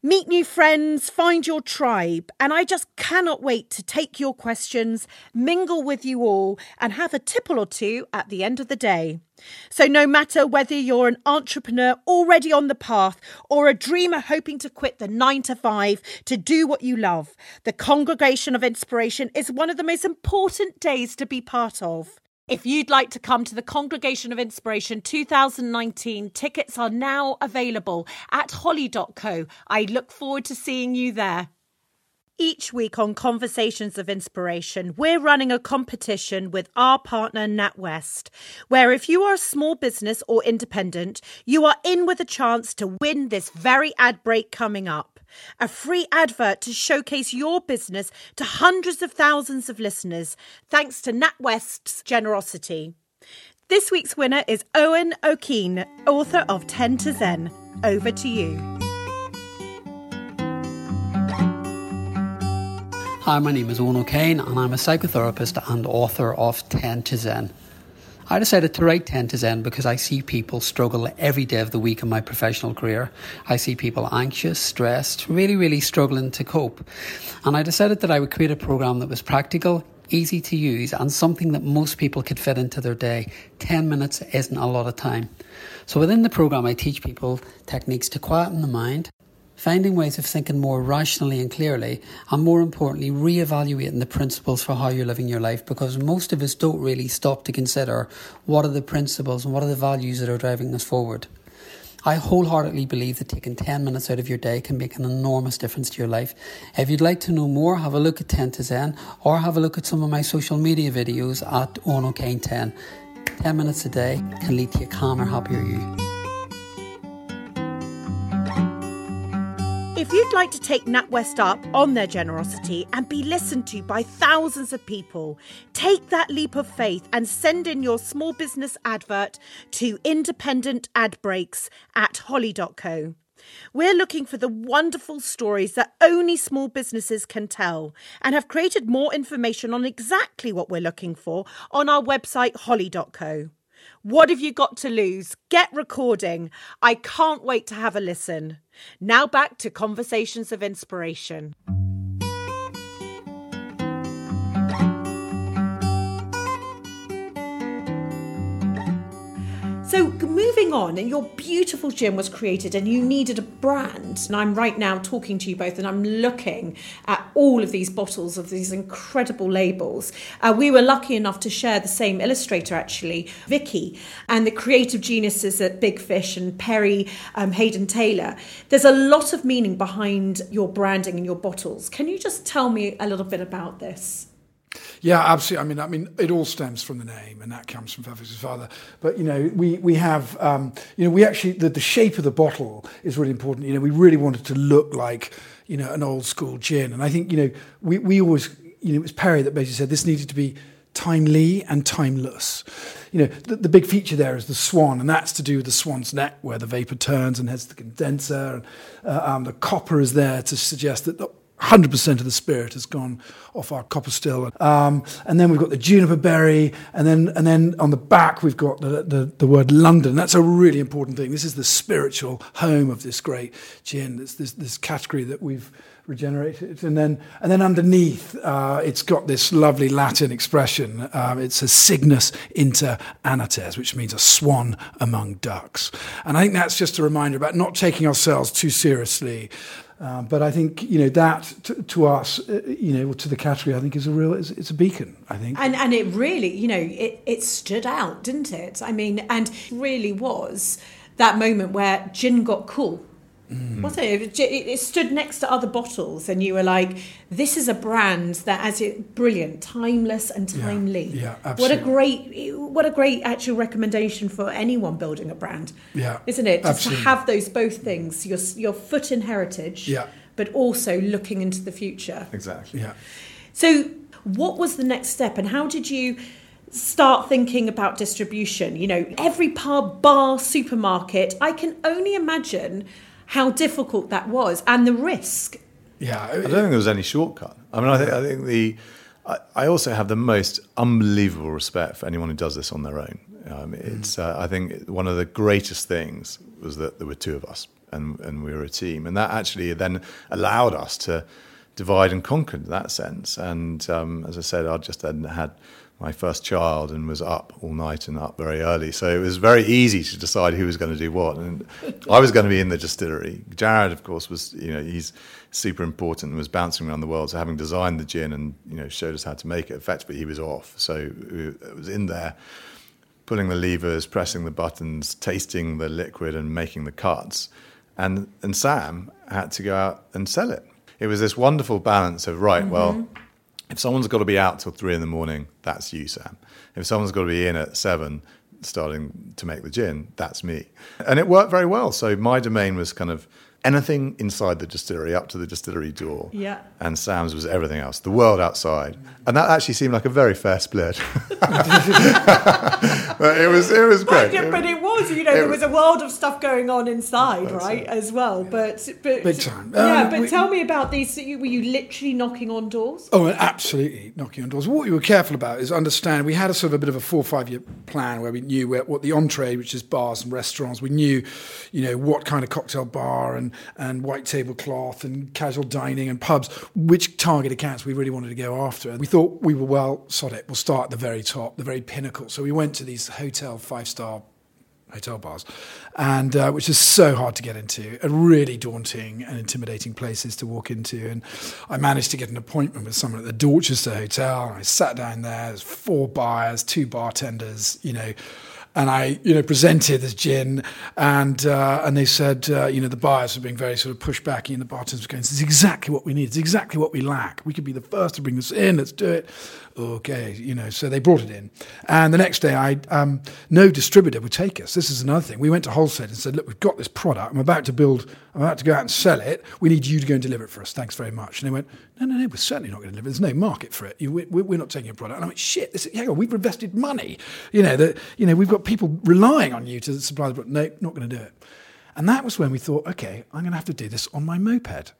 meet new friends, find your tribe. And I just cannot wait to take your questions, mingle with you all, and have a tipple or two at the end of the day. So, no matter whether you're an entrepreneur already on the path or a dreamer hoping to quit the nine to five to do what you love, the Congregation of Inspiration is one of the most important days to be part of. If you'd like to come to the Congregation of Inspiration 2019, tickets are now available at holly.co. I look forward to seeing you there. Each week on Conversations of Inspiration, we're running a competition with our partner NatWest, where if you are a small business or independent, you are in with a chance to win this very ad break coming up. A free advert to showcase your business to hundreds of thousands of listeners, thanks to NatWest's generosity. This week's winner is Owen O'Kane, author of 10 to Zen. Over to you. Hi, my name is Owen O'Kane, and I'm a psychotherapist and author of 10 to Zen. I decided to write 10 to Zen because I see people struggle every day of the week in my professional career. I see people anxious, stressed, really, really struggling to cope. And I decided that I would create a program that was practical, easy to use, and something that most people could fit into their day. 10 minutes isn't a lot of time. So within the program, I teach people techniques to quieten the mind, finding ways of thinking more rationally and clearly, and more importantly, re-evaluating the principles for how you're living your life because most of us don't really stop to consider what are the principles and what are the values that are driving us forward. I wholeheartedly believe that taking 10 minutes out of your day can make an enormous difference to your life. If you'd like to know more, have a look at 10 to Zen or have a look at some of my social media videos at OnoKane10. 10 minutes a day can lead to a calmer, happier you. If you'd like to take NatWest up on their generosity and be listened to by thousands of people, take that leap of faith and send in your small business advert to independent ad breaks at holly.co. We're looking for the wonderful stories that only small businesses can tell and have created more information on exactly what we're looking for on our website holly.co. What have you got to lose? Get recording. I can't wait to have a listen. Now back to Conversations of Inspiration. So, moving on, your beautiful gin was created and you needed a brand. And I'm right now talking to you both and I'm looking at all of these bottles of these incredible labels. Uh, we were lucky enough to share the same illustrator, actually, Vicky, and the creative geniuses at Big Fish and Perry um, Haydn Taylor. There's a lot of meaning behind your branding and your bottles. Can you just tell me a little bit about this? Yeah, absolutely. I mean, I mean, it all stems from the name, and that comes from Fairfax's father. But you know, we we have, um, you know, we actually the, the shape of the bottle is really important. You know, we really wanted to look like you know an old school gin, and I think you know we we always you know it was Perry that basically said this needed to be timely and timeless. You know, the, the, big feature there is the swan, and that's to do with the swan's neck, where the vapor turns and has the condenser. And, uh, um, the copper is there to suggest that the 100% of the spirit has gone off our copper still. Um, and then we've got the juniper berry. And then, and then on the back, we've got the, the, the, word London. That's a really important thing. This is the spiritual home of this great gin, this, this, this category that we've regenerated. And then, and then underneath, uh, it's got this lovely Latin expression. Um, it's a cygnus inter anates, which means a swan among ducks. And I think that's just a reminder about not taking ourselves too seriously. Um, but I think you know that to, to, us, uh, you know, to the category, I think is a real, it's, it's, a beacon. I think, and and it really, you know, it, it stood out, didn't it? I mean, and really was that moment where gin got cool Mm. Wasn't it? it? stood next to other bottles, and you were like, "This is a brand that, as it brilliant, timeless and timely." Yeah, yeah absolutely. What a great, what a great actual recommendation for anyone building a brand. Yeah, isn't it? Just absolutely. to have those both things, your your foot in heritage. Yeah. But also looking into the future. Exactly. Yeah. So, what was the next step, and how did you? start thinking about distribution. You know, every pub, bar, supermarket, I can only imagine how difficult that was and the risk. Yeah, I don't think there was any shortcut. I mean, I think, I think the. I, I also have the most unbelievable respect for anyone who does this on their own. Um, it's, mm. uh, I think, one of the greatest things was that there were two of us and, and we were a team, and that actually then allowed us to divide and conquer in that sense. And um, as I said, I just hadn't had my first child and was up all night and up very early. So it was very easy to decide who was going to do what. And I was going to be in the distillery. Jared, of course, was, you know, he's super important and was bouncing around the world. So having designed the gin and, you know, showed us how to make it, effectively he was off. So it was in there, pulling the levers, pressing the buttons, tasting the liquid and making the cuts. And, and Sam had to go out and sell it. It was this wonderful balance of, right, mm-hmm. well, if someone's got to be out till three in the morning, that's you, Sam. If someone's got to be in at seven, starting to make the gin, that's me. And it worked very well. So my domain was kind of anything inside the distillery up to the distillery door. Yeah. And Sam's was everything else, the world outside. And that actually seemed like a very fair split. <laughs> but it was it was great. But, but it was, you know, there was a world of stuff going on inside, right, it. as well. But but big time. Yeah, um, but we, tell me about these. Were you literally knocking on doors? Oh, absolutely knocking on doors. What we were careful about is understand. We had a sort of a bit of a four or five year plan where we knew where, what the entree, which is bars and restaurants. We knew, you know, what kind of cocktail bar and and white tablecloth and casual dining and pubs, which target accounts we really wanted to go after. And we thought we were well, sod it, we'll start at the very top, the very pinnacle. So we went to these hotel five star hotel bars, and uh, which is so hard to get into, and really daunting and intimidating places to walk into. And I managed to get an appointment with someone at the Dorchester Hotel. I sat down there. There's four buyers, two bartenders, you know and I, you know, presented this gin, and uh, and they said, uh, you know, the buyers were being very sort of pushed back, and the bartenders were going, "This is exactly what we need. It's exactly what we lack. We could be the first to bring this in. Let's do it." Okay, you know, so they brought it in. And the next day, I um, no distributor would take us. This is another thing. We went to wholesale and said, look, we've got this product. I'm about to build, I'm about to go out and sell it. We need you to go and deliver it for us. Thanks very much. And they went, no, no, no, we're certainly not going to deliver. There's no market for it. You, we, we're not taking your product. And I went, shit, this, on, we've invested money. You know, that, you know, we've got people relying on you to supply the product. No, not going to do it. And that was when we thought, okay, I'm going to have to do this on my moped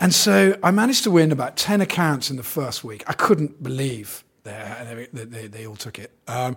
and so I managed to win about 10 accounts in the first week. I couldn't believe they, they, they, all took it. Um,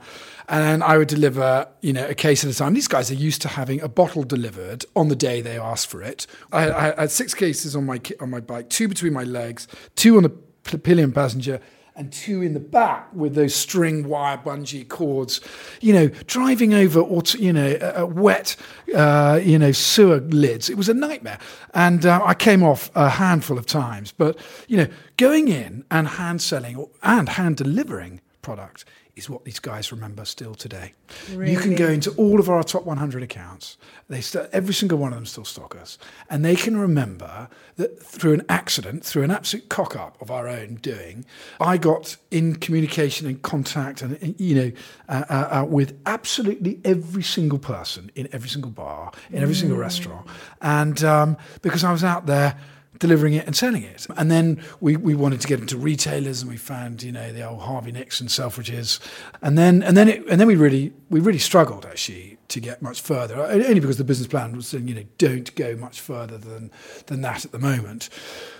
and I would deliver, you know, a case at a time. These guys are used to having a bottle delivered on the day they asked for it. I, I had six cases on my, on my bike, two between my legs, two on the pillion passenger, and two in the back with those string wire bungee cords, you know, driving over, you know, a, a wet, uh, you know, sewer lids. It was a nightmare. And uh, I came off a handful of times. But, you know, going in and hand selling and hand delivering product is what these guys remember still today. Really? You can go into all of our top 100 accounts. They st- every single one of them still stock us, and they can remember that through an accident, through an absolute cock up of our own doing, I got in communication and contact, and you know, uh, uh, uh, with absolutely every single person in every single bar, in every mm. single restaurant, and um, because I was out there delivering it and selling it. And then we, we wanted to get into retailers and we found, you know, the old Harvey Nichols Selfridges. And then and then it, and then we really we really struggled actually to get much further. Only because the business plan was saying, you know, don't go much further than than that at the moment.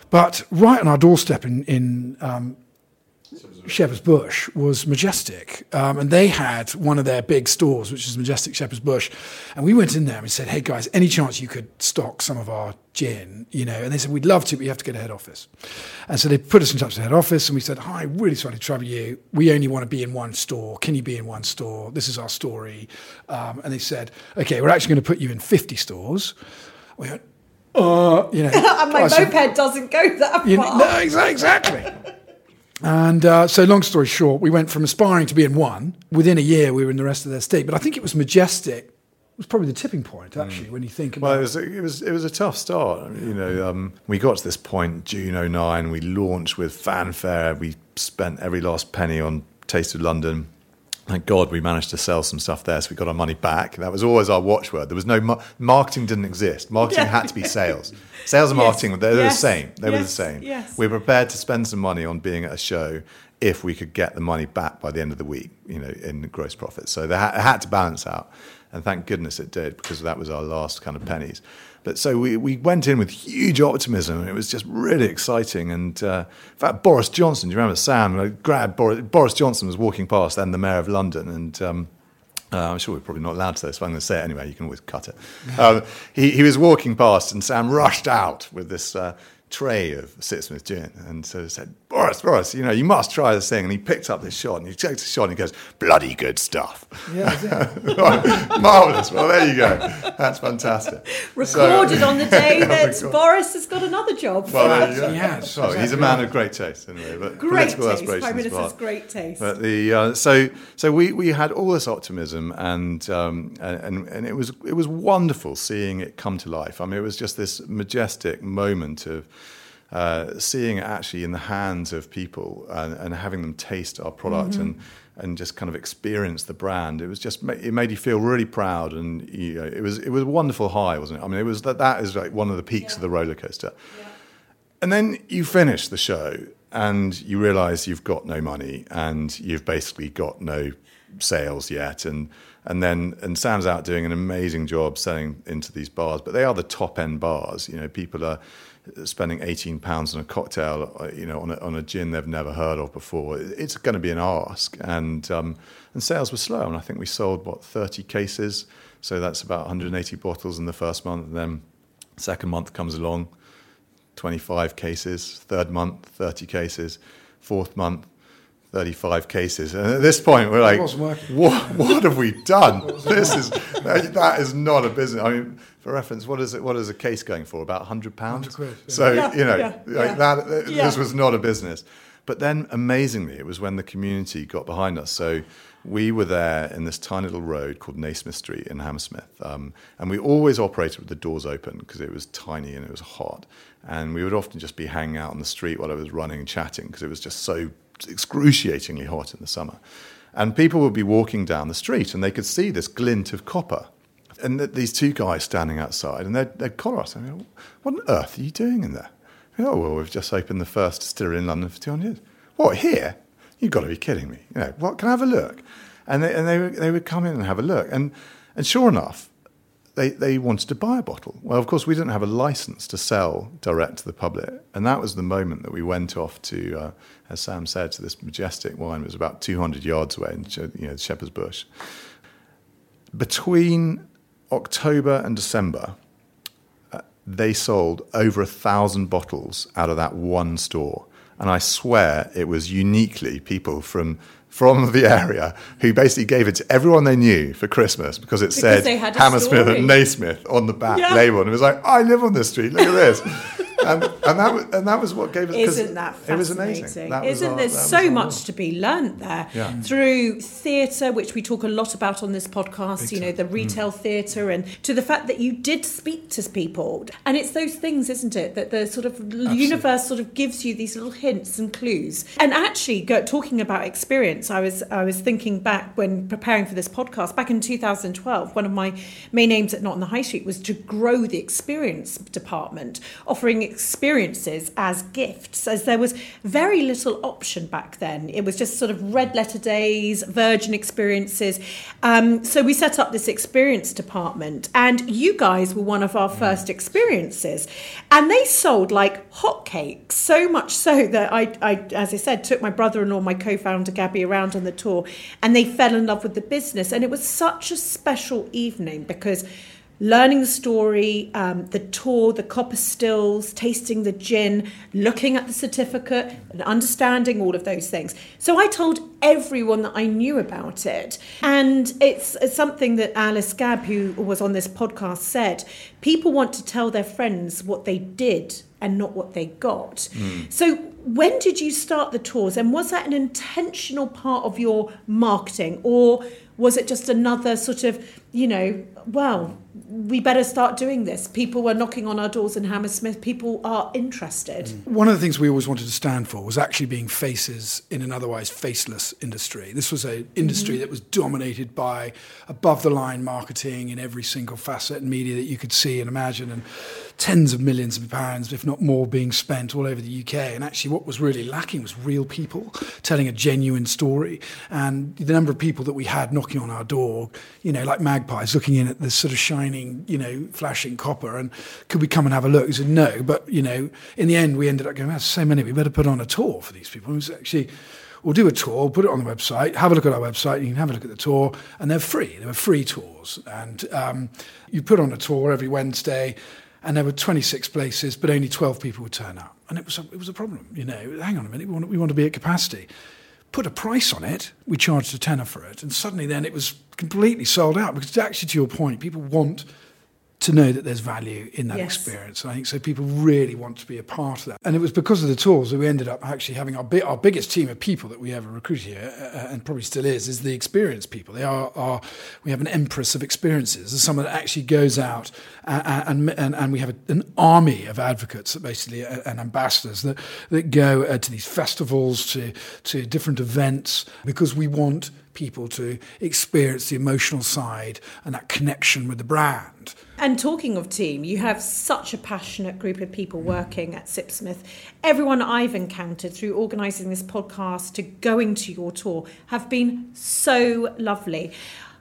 But right on our doorstep in in um, Shepherd's Bush was Majestic, um, and they had one of their big stores, which is Majestic Shepherd's Bush, and we went in there and we said, "Hey guys, any chance you could stock some of our gin?" You know, and they said, "We'd love to, but you have to go to head office." And so they put us in touch with head office, and we said, "Hi, really sorry to trouble you. We only want to be in one store. Can you be in one store? This is our story." Um, and they said, "Okay, we're actually going to put you in fifty stores." We went, uh, you know, <laughs> and my moped doesn't go that far. You know, no, exactly. And uh, so, long story short, we went from aspiring to be in one. Within a year, we were in the rest of their state. But I think it was Majestic It was probably the tipping point, mm. actually, mm. when you think about. Well, it was it was it was a tough start. You know, um, we got to this point June 09. We launched with fanfare. We spent every last penny on Taste of London thank God we managed to sell some stuff there, so we got our money back. That was always our watchword. There was no mar- marketing didn't exist. Marketing yeah. had to be sales. Sales and yes. marketing they were yes. the same. They yes. were the same. Yes. We were prepared to spend some money on being at a show if we could get the money back by the end of the week, you know, in gross profit. So they had to balance out, and thank goodness it did because that was our last kind of pennies. But so we, we went in with huge optimism, and it was just really exciting. And uh, in fact, Boris Johnson, do you remember Sam? Grab Boris, Boris Johnson was walking past, then the mayor of London, and um, uh, I'm sure we're probably not allowed to say this, but I'm going to say it anyway. You can always cut it. <laughs> Um, he, he was walking past, and Sam rushed out with this uh, tray of Sipsmith gin and so said, Boris, Boris, you know, you must try this thing. And he picked up this shot and he takes the shot and he goes, bloody good stuff. Yeah, <laughs> Marvellous. Well, there you go. That's fantastic. Recorded so, on the <laughs> day that Boris has got another job. Well, there you go. He has. Exactly. he's a man of great taste anyway. But great political taste. aspirations Prime Minister's great taste. But the, uh, so so we, we had all this optimism and, um, and, and it was it was wonderful seeing it come to life. I mean, it was just this majestic moment of uh, seeing it actually in the hands of people and, and having them taste our product mm-hmm. and and just kind of experience the brand. It was just it made you feel really proud, and you know, it was it was a wonderful high, wasn't it? I mean, it was that that is like one of the peaks yeah. of the roller coaster. Yeah. And then you finish the show, and you realise you've got no money, and you've basically got no sales yet, and and then and Sam's out doing an amazing job selling into these bars, but they are the top end bars. You know, people are spending 18 pounds on a cocktail, uh, you know, on a, on a gin they've never heard of before. It's going to be an ask, and um, and sales were slow, and I think we sold what 30 cases, so that's about 180 bottles in the first month. And then second month comes along, 25 cases. Third month, 30 cases. Fourth month, 35 cases. And at this point, we're like, what, what have we done? <laughs> this is, that is not a business. I mean, for reference, what is it? What is a case going for? About 100 pounds? Yeah. So, yeah, you know, yeah, like that, this was not a business. But then, amazingly, it was when the community got behind us. So we were there in this tiny little road called Nasmyth Street in Hammersmith. Um, and we always operated with the doors open because it was tiny and it was hot. And we would often just be hanging out on the street while I was running and chatting because it was just so excruciatingly hot in the summer. And people would be walking down the street and they could see this glint of copper. And th- these two guys standing outside and they'd, they'd collar us. And go, what on earth are you doing in there? Oh, well, we've just opened the first distillery in London for 200 years. What, here? You've got to be kidding me. You know, what, can I have a look? And they, and they, they would come in and have a look. And, and sure enough, they, they wanted to buy a bottle. Well, of course, we didn't have a license to sell direct to the public. And that was the moment that we went off to, uh, as Sam said, to this majestic wine. It was about 200 yards away in you know, Shepherd's Bush. Between October and December, uh, they sold over a thousand bottles out of that one store. And I swear it was uniquely people from from the area who basically gave it to everyone they knew for Christmas because it Because said they had a Hammersmith story. and Nasmyth on the back Yeah. label. And it was like, I live on this street, look at this. <laughs> and, and, that was, and that was what gave us Isn't that fascinating? It was amazing. That was Isn't our- there so much role. to be learnt there Yeah. through theatre, which we talk a lot about on this podcast, you know, the mm. retail theatre, and to the fact that you did speak to people. And it's those things, isn't it, that the sort of universe sort of gives you these little hints and clues. And actually, go, talking about experience, I was I was thinking back when preparing for this podcast, back in 2012, one of my main aims at Not on the High Street was to grow the experience department, offering experiences as gifts, as there was very little option back then. It was just sort of red letter days, virgin experiences. Um, so we set up this experience department, and you guys were one of our first experiences. And they sold like hotcakes, so much so that I, I as I said, took my brother in law, my co founder Gabby, around on the tour, and they fell in love with the business. And it was such a special evening because learning the story, um, the tour, the copper stills, tasting the gin, looking at the certificate, and understanding all of those things. So I told everyone that I knew about it. And it's, it's something that Alice Gabb, who was on this podcast, said people want to tell their friends what they did and not what they got. So when did you start the tours? And was that an intentional part of your marketing? Or was it just another sort of, you know, well, we better start doing this. People were knocking on our doors in Hammersmith. People are interested. Mm. One of the things we always wanted to stand for was actually being faces in an otherwise faceless industry. This was an industry mm-hmm. that was dominated by above the line marketing in every single facet and media that you could see and imagine, and tens of millions of pounds, if not more, being spent all over the UK. And actually, what was really lacking was real people telling a genuine story. And the number of people that we had knocking on our door, you know, like magpies looking in at this sort of shining, you know, flashing copper, and could we come and have a look? He said no, but you know, in the end, we ended up going, "That's so many. We better put on a tour for these people." And it was actually. We'll do a tour, put it on the website, have a look at our website, you can have a look at the tour, and they're free. They were free tours. And um, you put on a tour every Wednesday, and there were 26 places, but only 12 people would turn up. And it was a, it was a problem, you know. Hang on a minute, we want, we want to be at capacity. Put a price on it, we charged a tenner for it, and suddenly then it was completely sold out because actually, to your point, people want to know that there's value in that Yes. experience. And I think so people really want to be a part of that. And it was because of the tools that we ended up actually having our, bi- our biggest team of people that we ever recruited here, uh, and probably still is, is the experienced people. They are, are we have an empress of experiences. There's someone that actually goes out uh, and, and, and we have an army of advocates, that basically, uh, and ambassadors that, that go uh, to these festivals, to, to different events, because we want people to experience the emotional side and that connection with the brand. And talking of team, you have such a passionate group of people working at Sipsmith. Everyone I've encountered through organising this podcast to going to your tour have been so lovely.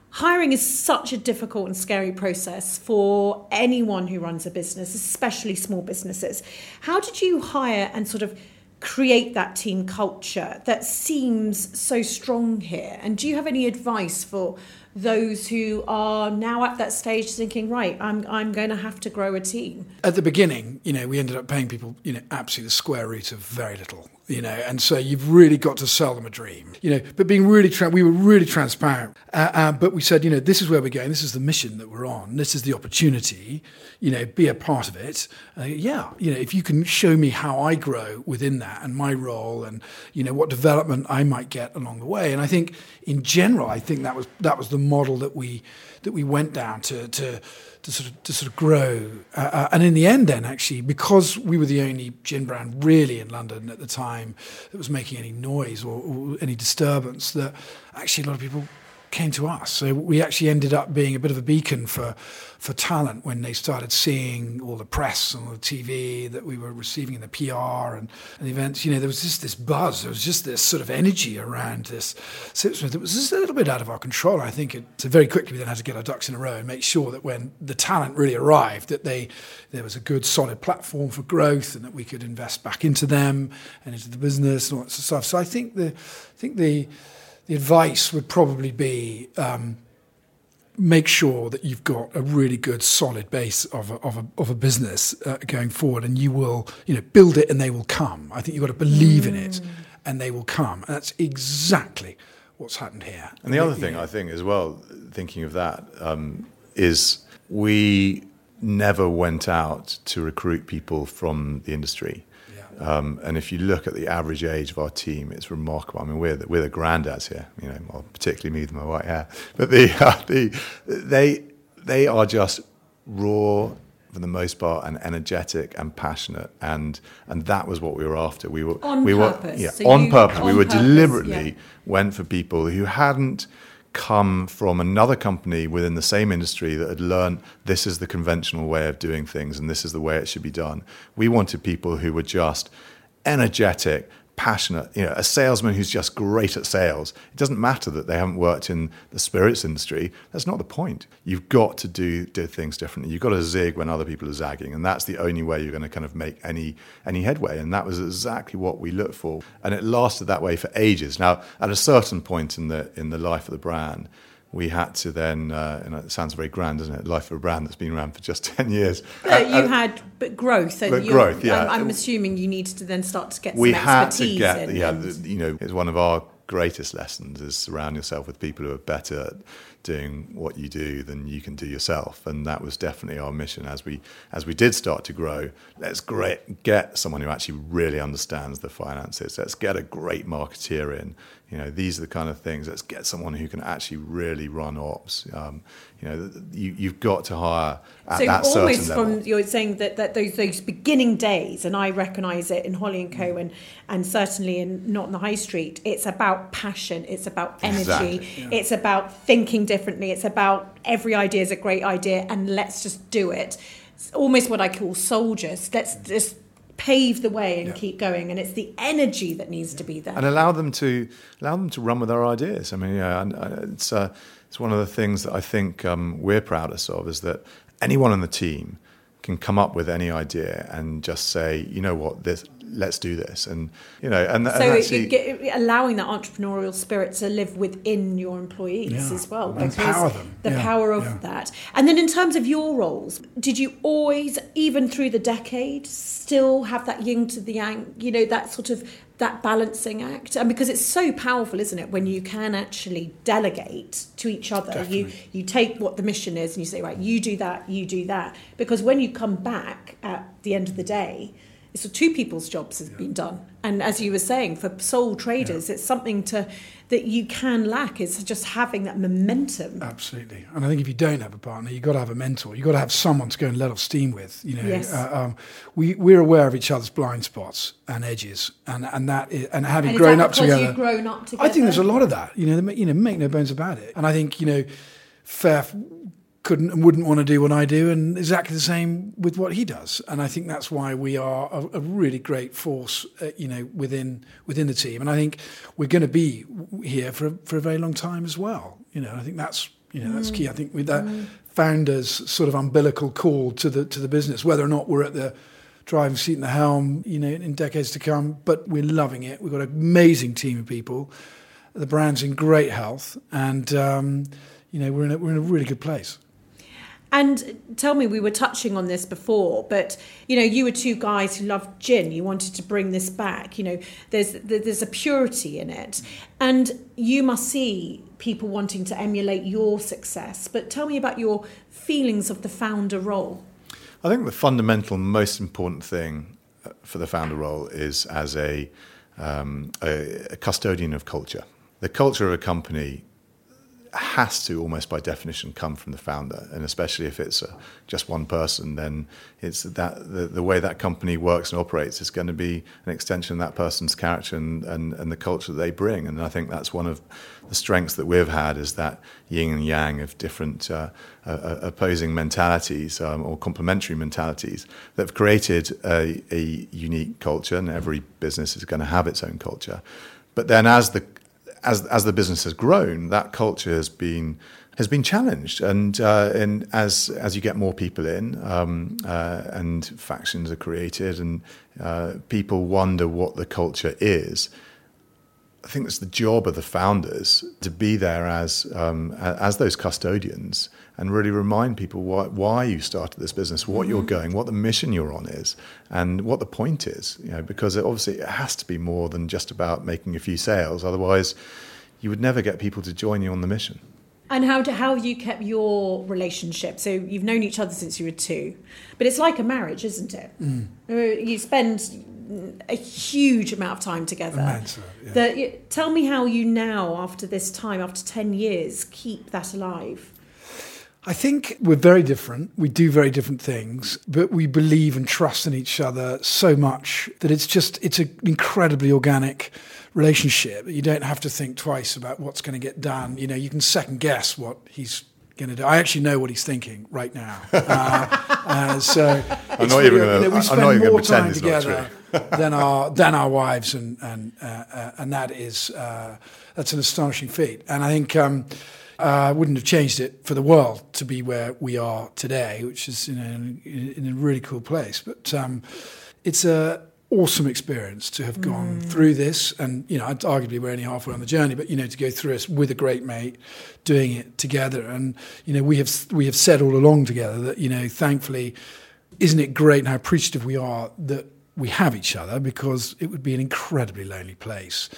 Hiring is such a difficult and scary process for anyone who runs a business, especially small businesses. How did you hire and sort of create that team culture that seems so strong here? And do you have any advice for those who are now at that stage thinking, right, I'm, I'm going to have to grow a team? At the beginning, you know, we ended up paying people, you know, absolutely the square root of very little, you know, and so you've really got to sell them a dream, you know, but being really, tra- we were really transparent, uh, uh, but we said, you know, this is where we're going, this is the mission that we're on, this is the opportunity, you know, be a part of it. Uh, yeah, you know, if you can show me how I grow within that and my role and, you know, what development I might get along the way. And I think in general, I think that was, that was the model that we, that we went down to, to, to sort of to sort of grow. Uh, uh, and in the end, then actually, because we were the only gin brand really in London at the time that was making any noise or, or any disturbance, that actually a lot of people came to us. So we actually ended up being a bit of a beacon for for talent when they started seeing all the press and all the TV that we were receiving in the PR and, and events. You know, there was just this buzz. There was just this sort of energy around this Sipsmith. It was just a little bit out of our control. I think it, so very quickly we then had to get our ducks in a row and make sure that when the talent really arrived, that they there was a good solid platform for growth and that we could invest back into them and into the business and all that sort of stuff. So I think the I think the the advice would probably be um, make sure that you've got a really good solid base of a, of a, of a business uh, going forward and you will you know build it and they will come. I think you've got to believe mm. in it and they will come. And that's exactly what's happened here. And the other thing i think as well thinking of that um, is we never went out to recruit people from the industry um, and if you look at the average age of our team, it's remarkable. I mean, we're the, we're the granddads here, you know, well, particularly me with my white hair. But the, <laughs> uh, the they they are just raw for the most part and energetic and passionate and and that was what we were after we were on we purpose. were yeah so on you, purpose on we were purpose, deliberately yeah. went for people who hadn't come from another company within the same industry that had learned this is the conventional way of doing things and this is the way it should be done. We wanted people who were just energetic, passionate, you know, a salesman who's just great at sales. It doesn't matter that they haven't worked in the spirits industry. That's not the point. You've got to do do things differently. You've got to zig when other people are zagging, and that's the only way you're going to kind of make any any headway. And that was exactly what we looked for, and it lasted that way for ages. Now, at a certain point in the in the life of the brand, we had to then, uh, and it sounds very grand, doesn't it? Life of a brand that's been around for just <laughs> 10 years. But you uh, had but growth, and but growth, yeah. I'm, I'm, assuming you needed to then start to get we some had to get, yeah, the, you know, it's one of our greatest lessons is surround yourself with people who are better at doing what you do than you can do yourself. And that was definitely our mission as we as we did start to grow. Let's great, get someone who actually really understands the finances. Let's get a great marketeer in. You know these are the kind of things. Let's get someone who can actually really run ops. Um, you know you, you've got to hire at so that almost certain level. from you're saying that, that those those beginning days and I recognize it in Holly and Co. And and certainly in not in the high street it's about passion it's about energy Exactly, yeah. it's about thinking differently it's about every idea is a great idea and let's just do it. It's almost what I call soldiers. Let's just pave the way and Yeah. keep going. And it's the energy that needs to be there. And allow them to allow them to run with their ideas. I mean, yeah, and, uh, it's uh, it's one of the things that I think um, we're proudest of is that anyone on the team can come up with any idea and just say, you know what, this let's do this, and you know, and, so and it- actually, it get, allowing that entrepreneurial spirit to live within your employees Yeah. as well. And empower them. the Yeah, power of yeah. that. And then in terms of your roles did you always even through the decade still have that yin to the yang you know that sort of that balancing act? And because it's so powerful isn't it when you can actually delegate to each other? You you take what the mission is and you say right you do that you do that. Because when you come back at the end of the day so two people's jobs has been done and as you were saying for sole traders it's something to that you can lack is just having that momentum Absolutely, and I think if you don't have a partner, you've got to have a mentor. You've got to have someone to go and let off steam with. You know, Yes. uh, um, we we're aware of each other's blind spots and edges, and and that is, and having And grown up together, grown up I think there's a lot of that. You know, you know, make no bones about it. And I think you know, Fair couldn't and wouldn't want to do what I do, and exactly the same with what he does. And I think that's why we are a, a really great force, uh, you know, within within the team. And I think we're going to be here for a, for a very long time as well. You know, I think that's you know that's key. I think with that founders sort of umbilical call to the to the business, whether or not we're at the driving seat in the helm, you know, in decades to come, but we're loving it. We've got an amazing team of people. The brand's in great health, and um, you know, we're in a, we're in a really good place. And tell me, we were touching on this before, but you know, you were two guys who loved gin. You wanted to bring this back. You know, there's there's a purity in it, and you must see people wanting to emulate your success. But tell me about your feelings of the founder role. I think the fundamental, most important thing uh, for the founder role is as a, um, a, a custodian of culture. The culture of a company has to almost by definition come from the founder. And especially if it's uh, just one person then it's that the, the way that company works and operates is going to be an extension of that person's character and, and, and the culture that they bring. And I think that's one of the strengths that we've had is that yin and yang of different uh, uh, opposing mentalities um, or complementary mentalities that have created a, a unique culture. And every business is going to have its own culture. But then as the as as the business has grown, that culture has been has been challenged, and uh, and as as you get more people in, um, uh, and factions are created, and uh, people wonder what the culture is. I think it's the job of the founders to be there as um, as those custodians and really remind people why, why you started this business, what mm-hmm. you're going, what the mission you're on is, and what the point is. You know, because it, obviously it has to be more than just about making a few sales. Otherwise, you would never get people to join you on the mission. And how do, how have you kept your relationship? So you've known each other since you were two, but it's like a marriage, isn't it? Mm. Uh, you spend a huge amount of time together. Immense, yeah. that, tell me how you now, after this time, after 10 years, keep that alive. I think we're very different. We do very different things, but we believe and trust in each other so much that it's just, it's an incredibly organic relationship. You don't have to think twice about what's going to get done. You know, you can second guess what he's going to do. I actually know what he's thinking right now. <laughs> Uh, uh, so <laughs> I'm not even going to. We spend more time together <laughs> than our than our wives, and and uh, uh, and that is uh, that's an astonishing feat. And I think. Um, I wouldn't have changed it for the world to be where we are today, which is you know, in, in a really cool place. But um, it's a awesome experience to have gone mm. through this and you know arguably we're only halfway on the journey but you know to go through this with a great mate doing it together and you know we have we have said all along together that you know thankfully isn't it great and how appreciative we are that we have each other because it would be an incredibly lonely place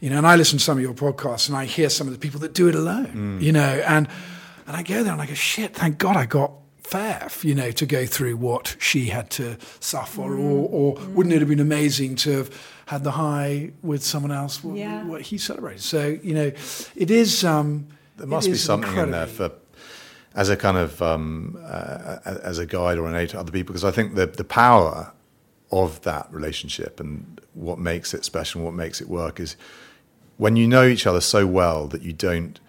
you know and I listen to some of your podcasts and I hear some of the people that do it alone mm. you know and and I go there and I go shit thank god I got Faff, you know, to go through what she had to suffer, mm. or, or mm. wouldn't it have been amazing to have had the high with someone else? What, yeah. what he celebrated. So you know, it is. Um, there must be something in there for as a kind of um, uh, as a guide or an aid to other people, because I think the the power of that relationship and what makes it special, and what makes it work, is when you know each other so well that you don't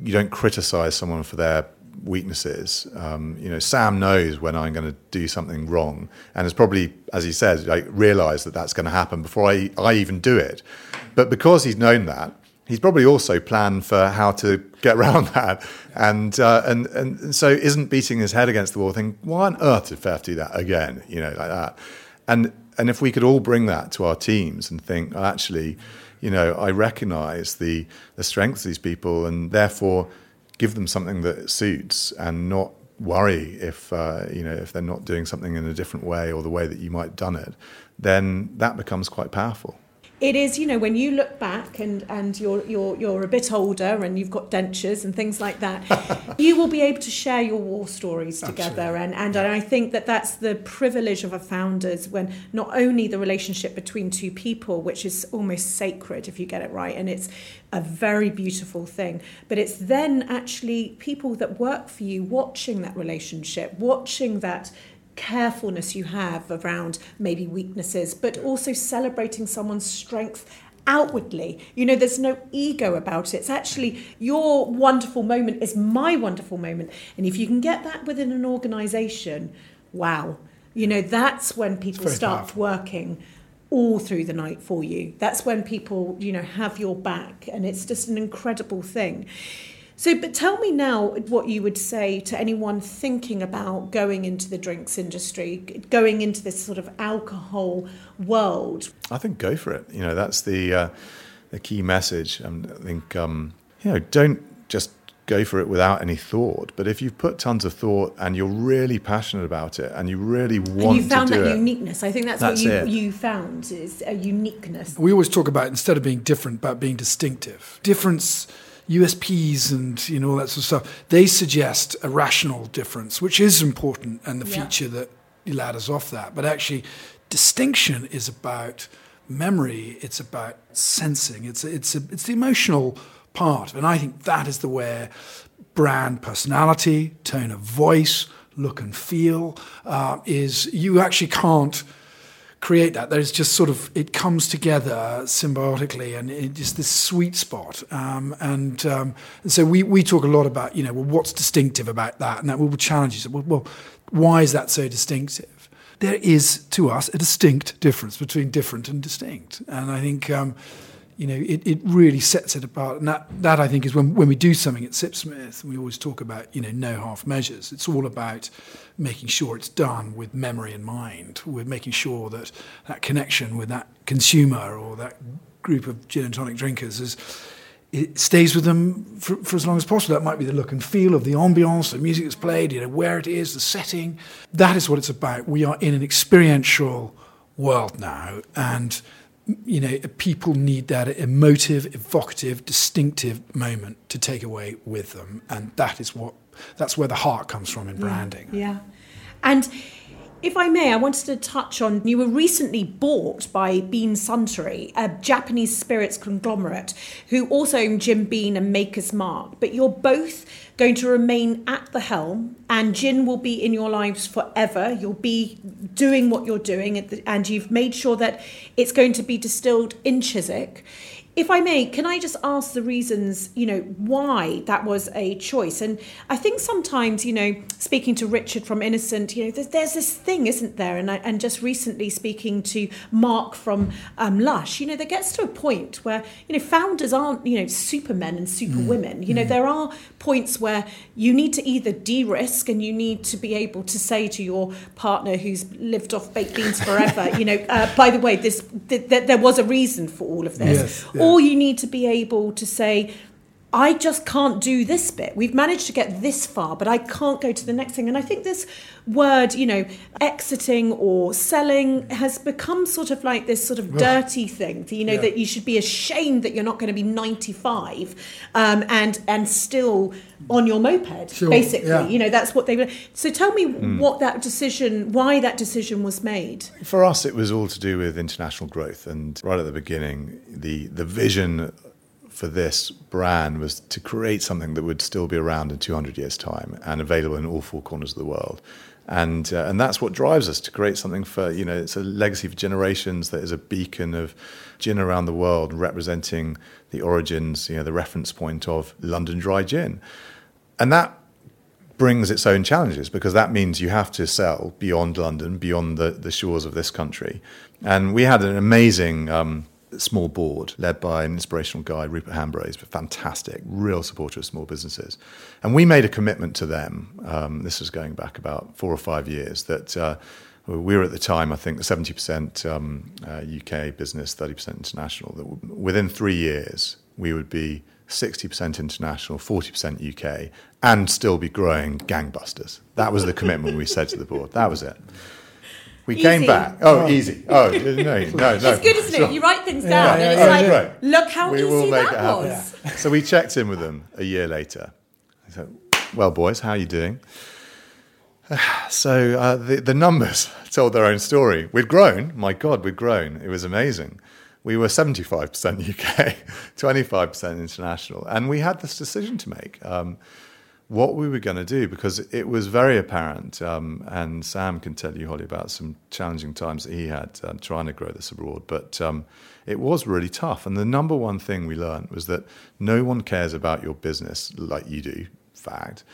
you don't criticize someone for their weaknesses. Um, you know, Sam knows when I'm going to do something wrong, and has probably, as he says, like, realised that that's going to happen before I, I even do it. But because he's known that, he's probably also planned for how to get <laughs> around that, and uh, and and so isn't beating his head against the wall, thinking, why on earth did Faff do that again? You know, like that, and and if we could all bring that to our teams and think, oh, actually, you know, I recognise the the strengths of these people, and therefore give them something that suits and not worry if uh, you know if they're not doing something in a different way or the way that you might have done it, then that becomes quite powerful it is you know when you look back and and you're you're you're a bit older and you've got dentures and things like that <laughs> you will be able to share your war stories together. And and I think that that's the privilege of a founders when not only the relationship between two people which is almost sacred if you get it right and it's a very beautiful thing but it's then actually people that work for you watching that relationship watching that carefulness you have around maybe weaknesses, but also celebrating someone's strength outwardly. You know, there's no ego about it. It's actually your wonderful moment is my wonderful moment. And if you can get that within an organization, wow. You know, that's when people start powerful. working all through the night for you. That's when people, you know, have your back and it's just an incredible thing. So, but tell me now what you would say to anyone thinking about going into the drinks industry, going into this sort of alcohol world. I think go for it. You know, that's the uh, the key message. Um, I think um, you know, don't just go for it without any thought. But if you've put tons of thought and you're really passionate about it and you really want and you found that uniqueness. I think that's, that's what you, you found is a uniqueness. We always talk about instead of being different, about being distinctive. Difference USPs and you know all that sort of stuff, they suggest a rational difference, which is important and the yeah. feature that ladders off that. But actually, distinction is about memory. It's about sensing. It's it's a, it's the emotional part, and I think that is the where brand personality, tone of voice, look and feel uh, is. You actually can't create that. There's just sort of it comes together symbiotically, and it's this sweet spot. Um, and, um, and, so we we talk a lot about you know well what's distinctive about that, and that will challenge you. Well, well, why is that so distinctive? There is to us a distinct difference between different and distinct, and I think. Um, you know, it, it really sets it apart. And that, that I think is when, when we do something at Sipsmith, we always talk about, you know, no half measures. It's all about making sure it's done with memory in mind, with making sure that that connection with that consumer or that group of gin and tonic drinkers is it stays with them for, for, as long as possible. That might be the look and feel of the ambiance, the music that's played, you know, where it is, the setting. That is what it's about. We are in an experiential world now, and you know, people need that emotive, evocative, distinctive moment to take away with them, and that is what that's where the heart comes from in mm. branding. Yeah, yeah. and if I may, I wanted to touch on you were recently bought by Beam Suntory, a Japanese spirits conglomerate, who also own Jim Beam and Maker's Mark. But you're both going to remain at the helm, and gin will be in your lives forever. You'll be doing what you're doing, and you've made sure that it's going to be distilled in Chiswick. If I may, can I just ask the reasons, you know, why that was a choice? And I think sometimes, you know, speaking to Richard from Innocent, you know, there's, there's this thing, isn't there? And, I, and just recently speaking to Mark from um, Lush, you know, there gets to a point where, you know, founders aren't, you know, supermen and superwomen. Mm. You know, mm. there are points where you need to either de-risk and you need to be able to say to your partner who's lived off baked beans forever, you know, uh, by the way, this th- th- there was a reason for all of this. Yes, yeah or you need to be able to say, I just can't do this bit. We've managed to get this far, but I can't go to the next thing. And I think this word, you know, exiting or selling has become sort of like this sort of dirty thing. You know, yeah. that you should be ashamed that you're not going to be 95 um, and and still on your moped, sure. basically. Yeah. You know, that's what they were. So tell me mm. what that decision, why that decision was made. For us, it was all to do with international growth. And right at the beginning, the, the vision for this brand was to create something that would still be around in 200 years' time and available in all four corners of the world. And, uh, and that's what drives us to create something for, you know, it's a legacy for generations that is a beacon of gin around the world, representing the origins, you know, the reference point of London dry gin. And that brings its own challenges because that means you have to sell beyond London, beyond the, the shores of this country. And we had an amazing um, small board led by an inspirational guy, Rupert Hambraze, but fantastic, real supporter of small businesses. And we made a commitment to them. Um, this was going back about four or five years that. Uh, we were at the time, I think, 70% um, uh, UK business, 30% international. That within three years, we would be 60% international, 40% UK, and still be growing gangbusters. That was the commitment we said to the board. That was it. We easy. came back. Oh, oh, easy. Oh, no, no, no. It's good, isn't it? You write things down, yeah, yeah, and it's like, look how we easy will make that it was. So we checked in with them a year later. I said, "Well, boys, how are you doing?" <sighs> So uh, the the numbers <laughs> told their own story. We'd grown. My God, we'd grown. It was amazing. We were seventy five percent UK, <laughs> twenty five percent international, and we had this decision to make. Um, what we were going to do because it was very apparent, um, and Sam can tell you, Holly, about some challenging times that he had um, trying to grow this abroad. But um, it was really tough. And the number one thing we learned was that no one cares about your business like you do, fact.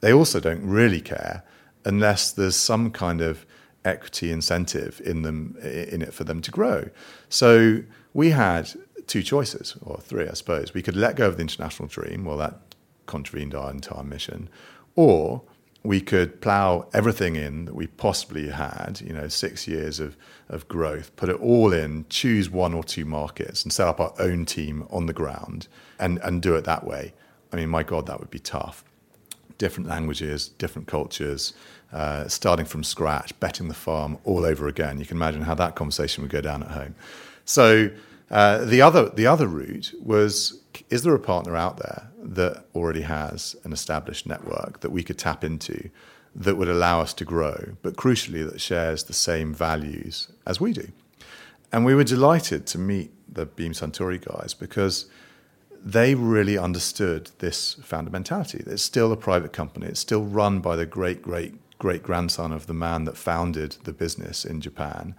They also don't really care unless there's some kind of equity incentive in them in it for them to grow. So we had two choices, or three, I suppose. We could let go of the international dream. Well, that contravened our entire mission, or we could plow everything in that we possibly had, you know, six years of, of growth, put it all in, choose one or two markets and set up our own team on the ground and, and do it that way. I mean, my God, that would be tough. Different languages, different cultures, uh, starting from scratch, betting the farm all over again. You can imagine how that conversation would go down at home. So uh, the other the other route was: is there a partner out there that already has an established network that we could tap into that would allow us to grow, but crucially that shares the same values as we do? And we were delighted to meet the Beam Suntory guys because they really understood this fundamentality. It's still a private company. It's still run by the great great great grandson of the man that founded the business in Japan.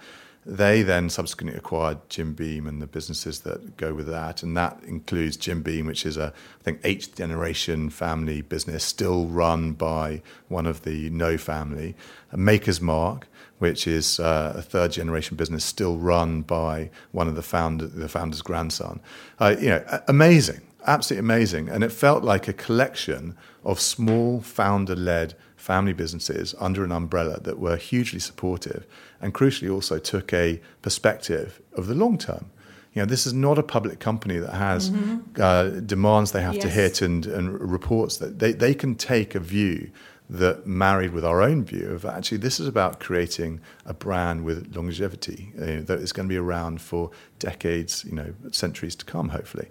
They then subsequently acquired Jim Beam and the businesses that go with that, and that includes Jim Beam, which is a I think eighth generation family business, still run by one of the Noe family. Maker's Mark, which is uh, a third generation business, still run by one of the founder, the founder's grandson. Uh, you know, amazing, absolutely amazing, and it felt like a collection of small founder led family businesses under an umbrella that were hugely supportive and crucially also took a perspective of the long term. You know, this is not a public company that has uh, demands they have to Mm-hmm. Hit and, and reports that they, they can take a view that married with our own view of actually this is about creating a brand with longevity that is going to be around for decades, you know, centuries to come, hopefully.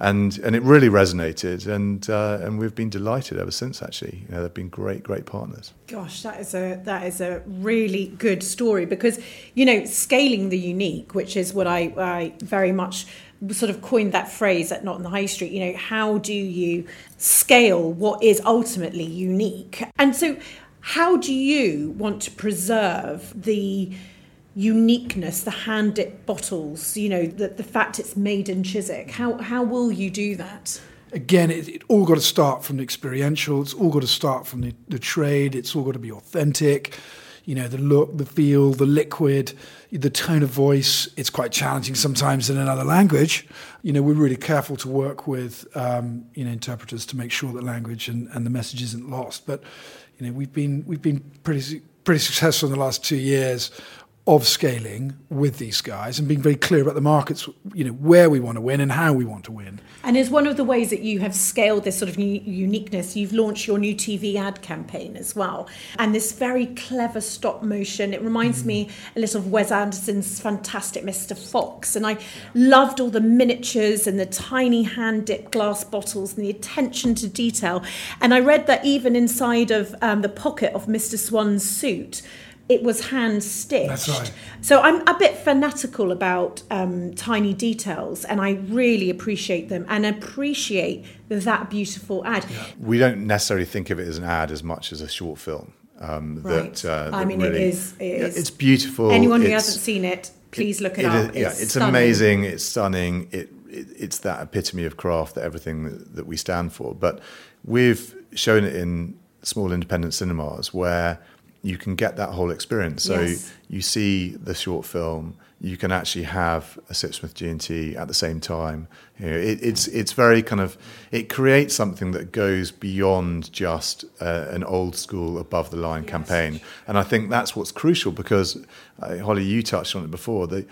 And and it really resonated, and uh, and we've been delighted ever since. Actually, you know, they've been great, great partners. Gosh, that is a that is a really good story because you know scaling the unique, which is what I, I very much sort of coined that phrase at Not in the High Street. You know, how do you scale what is ultimately unique? And so, how do you want to preserve the uniqueness, the hand dipped bottles? You know, the the fact it's made in Chiswick. How how will you do that? again, it, it all got to start from the experiential. It's all got to start from the, the trade. It's all got to be authentic. You know, the look, the feel, the liquid, the tone of voice. It's quite challenging sometimes in another language. You know, we're really careful to work with, um, you know, interpreters to make sure that language and, and the message isn't lost. But, you know, we've been we've been pretty pretty successful in the last two years of scaling with these guys and being very clear about the markets, you know, where we want to win and how we want to win. And is one of the ways that you have scaled this sort of uniqueness, you've launched your new TV ad campaign as well. And this very clever stop motion, it reminds me a little of Wes Anderson's fantastic Mr. Fox. And I loved all the miniatures and the tiny hand dipped glass bottles and the attention to detail. And I read that even inside of um, the pocket of Mr. Swan's suit, it was hand stitched. That's right. So I'm a bit fanatical about um, tiny details, and I really appreciate them and appreciate that beautiful ad. we don't necessarily think of it as an ad as much as a short film. Um, Right. That, uh, I mean, it really- is- it yeah, is. It's beautiful. Anyone who hasn't seen it, please look it, it up. is- yeah, it's stunning. amazing. It's stunning. It, it it's that epitome of craft that everything that, that we stand for. But we've shown it in small independent cinemas where you can get that whole experience. So Yes. you see the short film. You can actually have a Sipsmith G&T at the same time. You know, it, it's it's very kind of it creates something that goes beyond just uh, an old school above the line campaign, and I think that's what's crucial because uh, Holly, you touched on it before. That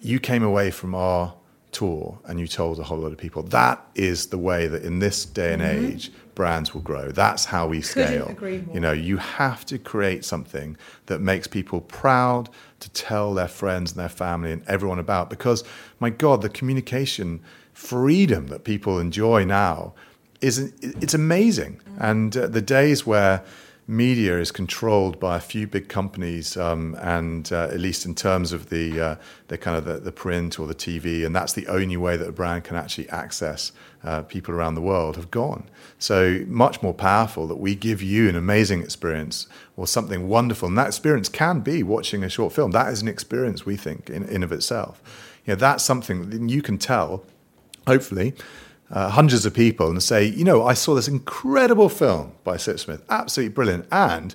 you came away from our tour and you told a whole lot of people that is the way that in this day and age brands will grow. That's how we scale. You know, you have to create something that makes people proud to tell their friends and their family and everyone about because my god, the communication freedom that people enjoy now is it's amazing. And uh, the days where media is controlled by a few big companies, um, and uh, at least in terms of the uh, the kind of the, the print or the TV, and that's the only way that a brand can actually access uh, people around the world, have gone. So much more powerful that we give you an amazing experience or something wonderful, and that experience can be watching a short film. That is an experience we think in, in of itself. You know, that's something you can tell, hopefully uh, hundreds of people and say, you know, I saw this incredible film by Sipsmith, absolutely brilliant, and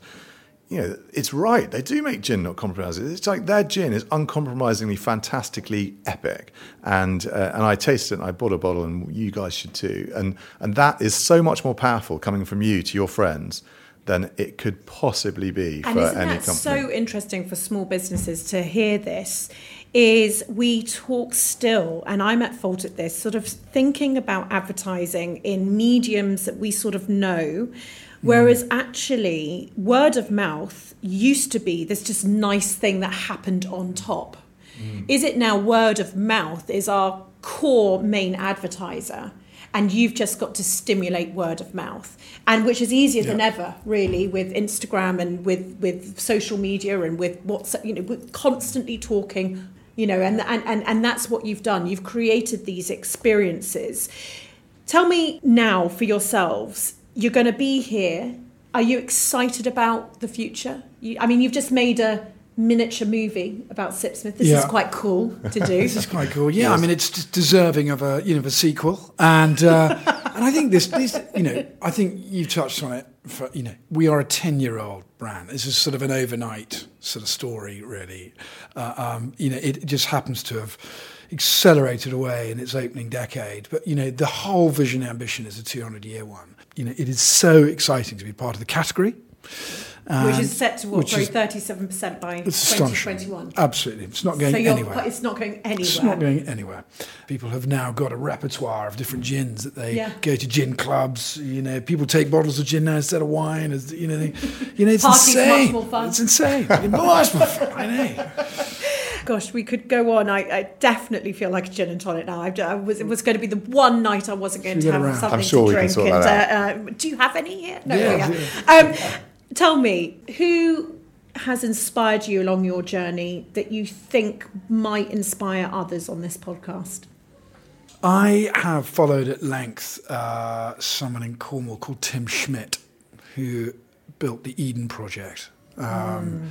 you know, it's right. They do make gin not compromising. It's like their gin is uncompromisingly, fantastically epic, and uh, and I tasted it. and I bought a bottle, and you guys should too. And and that is so much more powerful coming from you to your friends than it could possibly be And for isn't any that company. so interesting for small businesses to hear this? Is we talk still, and I'm at fault at this, sort of thinking about advertising in mediums that we sort of know, whereas mm. actually word of mouth used to be this just nice thing that happened on top. Mm. Is it now word of mouth is our core main advertiser? And you've just got to stimulate word of mouth and which is easier than ever really with instagram and with with social media and with what's you know with constantly talking you know and and and, and that's what you've done. You've created these experiences. Tell me now for yourselves you're going to be here. Are you excited about the future? You, i mean you've just made a miniature movie about Sipsmith. This is quite cool to do. <laughs> This is quite cool. Yeah, I mean, it's just deserving of a you know of a sequel, and uh, <laughs> and I think this, this you know I think you've touched on it. For you know, we are a ten year old brand. This is sort of an overnight sort of story, really. Uh, um, you know, it just happens to have accelerated away in its opening decade. But you know, the whole vision ambition is a two hundred year one. You know, it is so exciting to be part of the category. Which is set to what, which grow 37% by 2021. Absolutely. It's not going So you're, anywhere. it's not going anywhere. It's not going anywhere. People have now got a repertoire of different gins that they Yeah. go to gin clubs. You know, people take bottles of gin now instead of wine. As you know, they, you know, it's Party's much insane. more fun. It's insane. Much more fun. I know. Gosh, we could go on. I, I definitely feel like a gin and tonic now. I've, I was, it was going to be the one night I wasn't going to have around? something I'm sure to we can drink. sort and, that uh, uh, do you have any here? No, Yeah, yeah. Um, tell me, who has inspired you along your journey that you think might inspire others on this podcast? I have followed at length uh, someone in Cornwall called Tim Smit, who built the Eden Project. Um,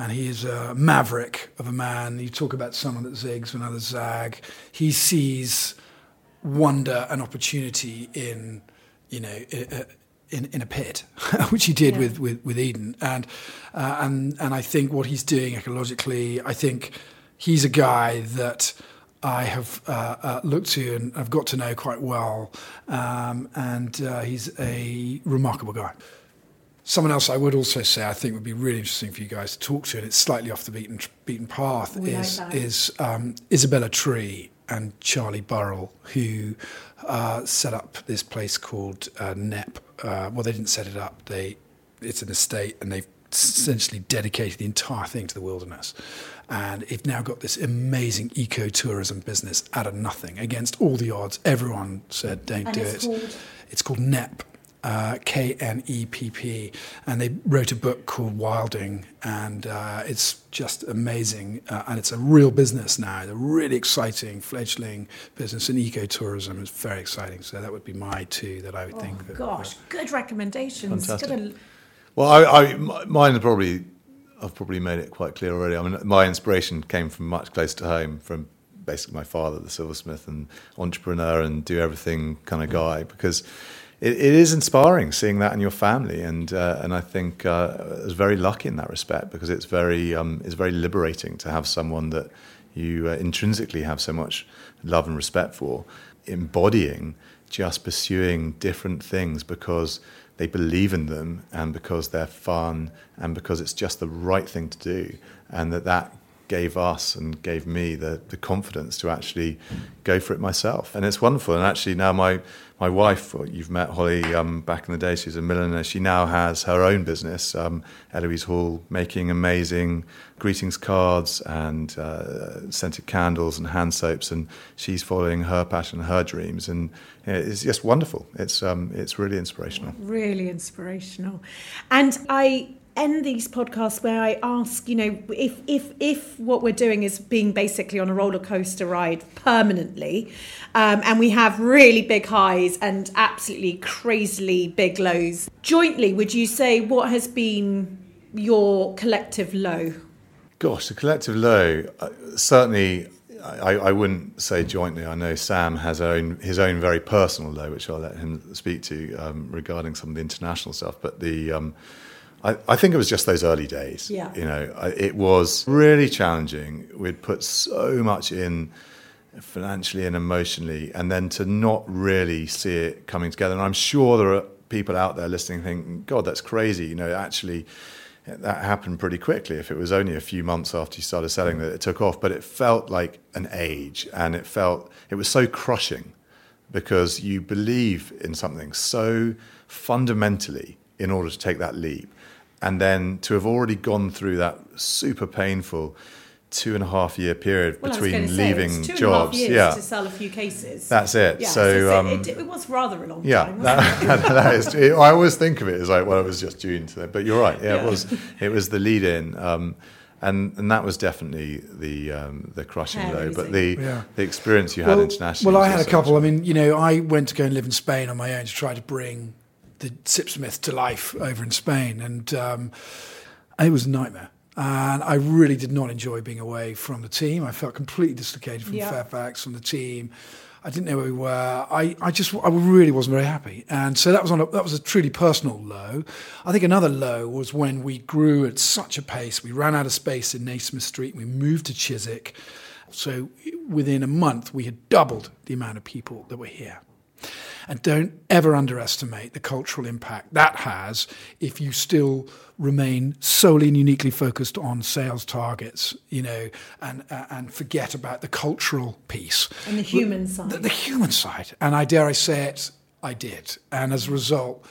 And he is a maverick of a man. You talk about someone that zigs when others zag. He sees wonder and opportunity in, you know, i- in, in a pit, <laughs> which he did Yeah. with, with, with Eden. And, uh, and, and I think what he's doing ecologically, I think he's a guy that I have uh, uh, looked to and I've got to know quite well. Um, and uh, he's a remarkable guy. Someone else I would also say I think would be really interesting for you guys to talk to, and it's slightly off the beaten beaten path, We like is um, Isabella Tree and Charlie Burrell, who uh, set up this place called uh, Knepp. Uh, well, they didn't set it up; they it's an estate, and they've essentially dedicated the entire thing to the wilderness. And they've now got this amazing ecotourism business out of nothing against all the odds. Everyone said, "Don't And do it's it." called? It's called Knepp, uh, K N E P P, and they wrote a book called Wilding, and uh, it's just amazing. Uh, and it's a real business now, a really exciting fledgling business, in ecotourism is very exciting. So that would be my two that I would think. that- Gosh, good recommendations. Fantastic. Gotta- Well, I, I, m- mine are probably, I've probably made it quite clear already. I mean, my inspiration came from much closer to home, from basically my father, the silversmith and entrepreneur and do everything kind of guy, because it, it is inspiring seeing that in your family, and uh, and I think uh, I was very lucky in that respect because it's very um, it's very liberating to have someone that you uh, intrinsically have so much love and respect for, embodying just pursuing different things because they believe in them and because they're fun and because it's just the right thing to do. And that that gave us and gave me the, the confidence to actually go for it myself. And it's wonderful. And actually now my my wife you've met Holly um, back in the day she's a milliner she now has her own business um, Eloise Hall making amazing greetings cards and uh, scented candles and hand soaps and she's following her passion her dreams and it's just wonderful. It's um, it's really inspirational. Really inspirational. And I end these podcasts where I ask, you know, if if if what we're doing is being basically on a roller coaster ride permanently, um, and we have really big highs and absolutely crazily big lows, jointly, would you say what has been your collective low? Gosh, the collective low. Uh, certainly, I, I wouldn't say jointly. I know Sam has own, his own very personal low, which I'll let him speak to um, regarding some of the international stuff. But the, um, I, I think it was just those early days. Yeah. You know, I, it was really challenging. We'd put so much in financially and emotionally, and then to not really see it coming together. And I'm sure there are people out there listening thinking, God, that's crazy. You know, actually, that happened pretty quickly. If it was only a few months after you started selling that it took off, but it felt like an age, and it felt it was so crushing because you believe in something so fundamentally in order to take that leap, and then to have already gone through that super painful two and a half year period Well, I was between going to say, leaving it's two and a half jobs. years yeah, to sell a few cases. That's it. Yeah, So, it- um, it, it, was rather a long yeah, time. that, wasn't it? <laughs> that is. It, I always think of it as like, well, it was just June to that, but you're right. Yeah, Yeah. it was. It was the lead in, um, and and that was definitely the um, the crushing Hair blow. But the Yeah. the experience you had internationally. Well, I had a couple. I mean, you know, I went to go and live in Spain on my own to try to bring the Sipsmith to life over in Spain, and um, it was a nightmare. And I really did not enjoy being away from the team. I felt completely dislocated from Yeah. Fairfax, from the team. I didn't know where we were. I, I just, I really wasn't very happy. And so that was on a, that was a truly personal low. I think another low was when we grew at such a pace. We ran out of space in Nasmyth Street. We moved to Chiswick. So within a month, we had doubled the amount of people that were here. And don't ever underestimate the cultural impact that has if you still remain solely and uniquely focused on sales targets, you know, and uh, and forget about the cultural piece and the human side. The, the human side, and I dare I say it, I did, and as a result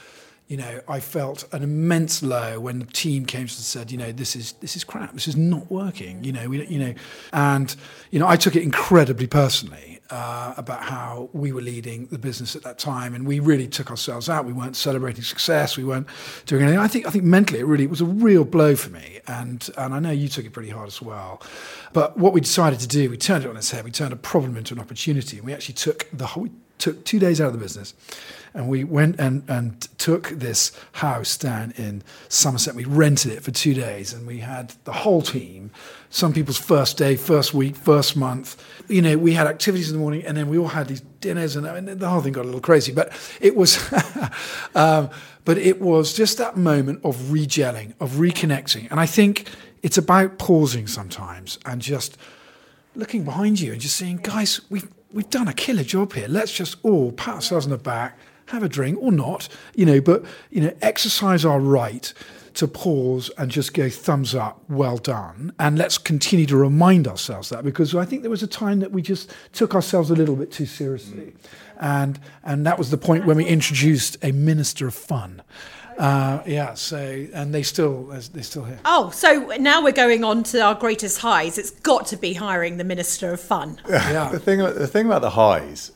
you know, I felt an immense low when the team came and said, you know, this is this is crap. This is not working. You know, we, you know, and you know, I took it incredibly personally uh, about how we were leading the business at that time, and we really took ourselves out. We weren't celebrating success. We weren't doing anything. I think I think mentally, it really it was a real blow for me, and and I know you took it pretty hard as well. But what we decided to do, we turned it on its head. We turned a problem into an opportunity, and we actually took the whole took two days out of the business and we went and, and took this house down in Somerset. We rented it for two days, and we had the whole team. Some people's first day, first week, first month. You know, we had activities in the morning, and then we all had these dinners, and, and the whole thing got a little crazy. But it was, <laughs> um, but it was just that moment of regelling, of reconnecting, and I think it's about pausing sometimes and just looking behind you and just saying, guys, we've we've done a killer job here. Let's just all pat ourselves on the back have a drink or not, you know, but, you know, exercise our right to pause and just go thumbs up, well done. And let's continue to remind ourselves that because I think there was a time that we just took ourselves a little bit too seriously. Mm. And, and that was the point when we introduced a minister of fun. Uh, yeah, so and they still they still here. Oh, so now we're going on to our greatest highs. It's got to be hiring the minister of fun. <laughs> Yeah. the thing the thing about the highs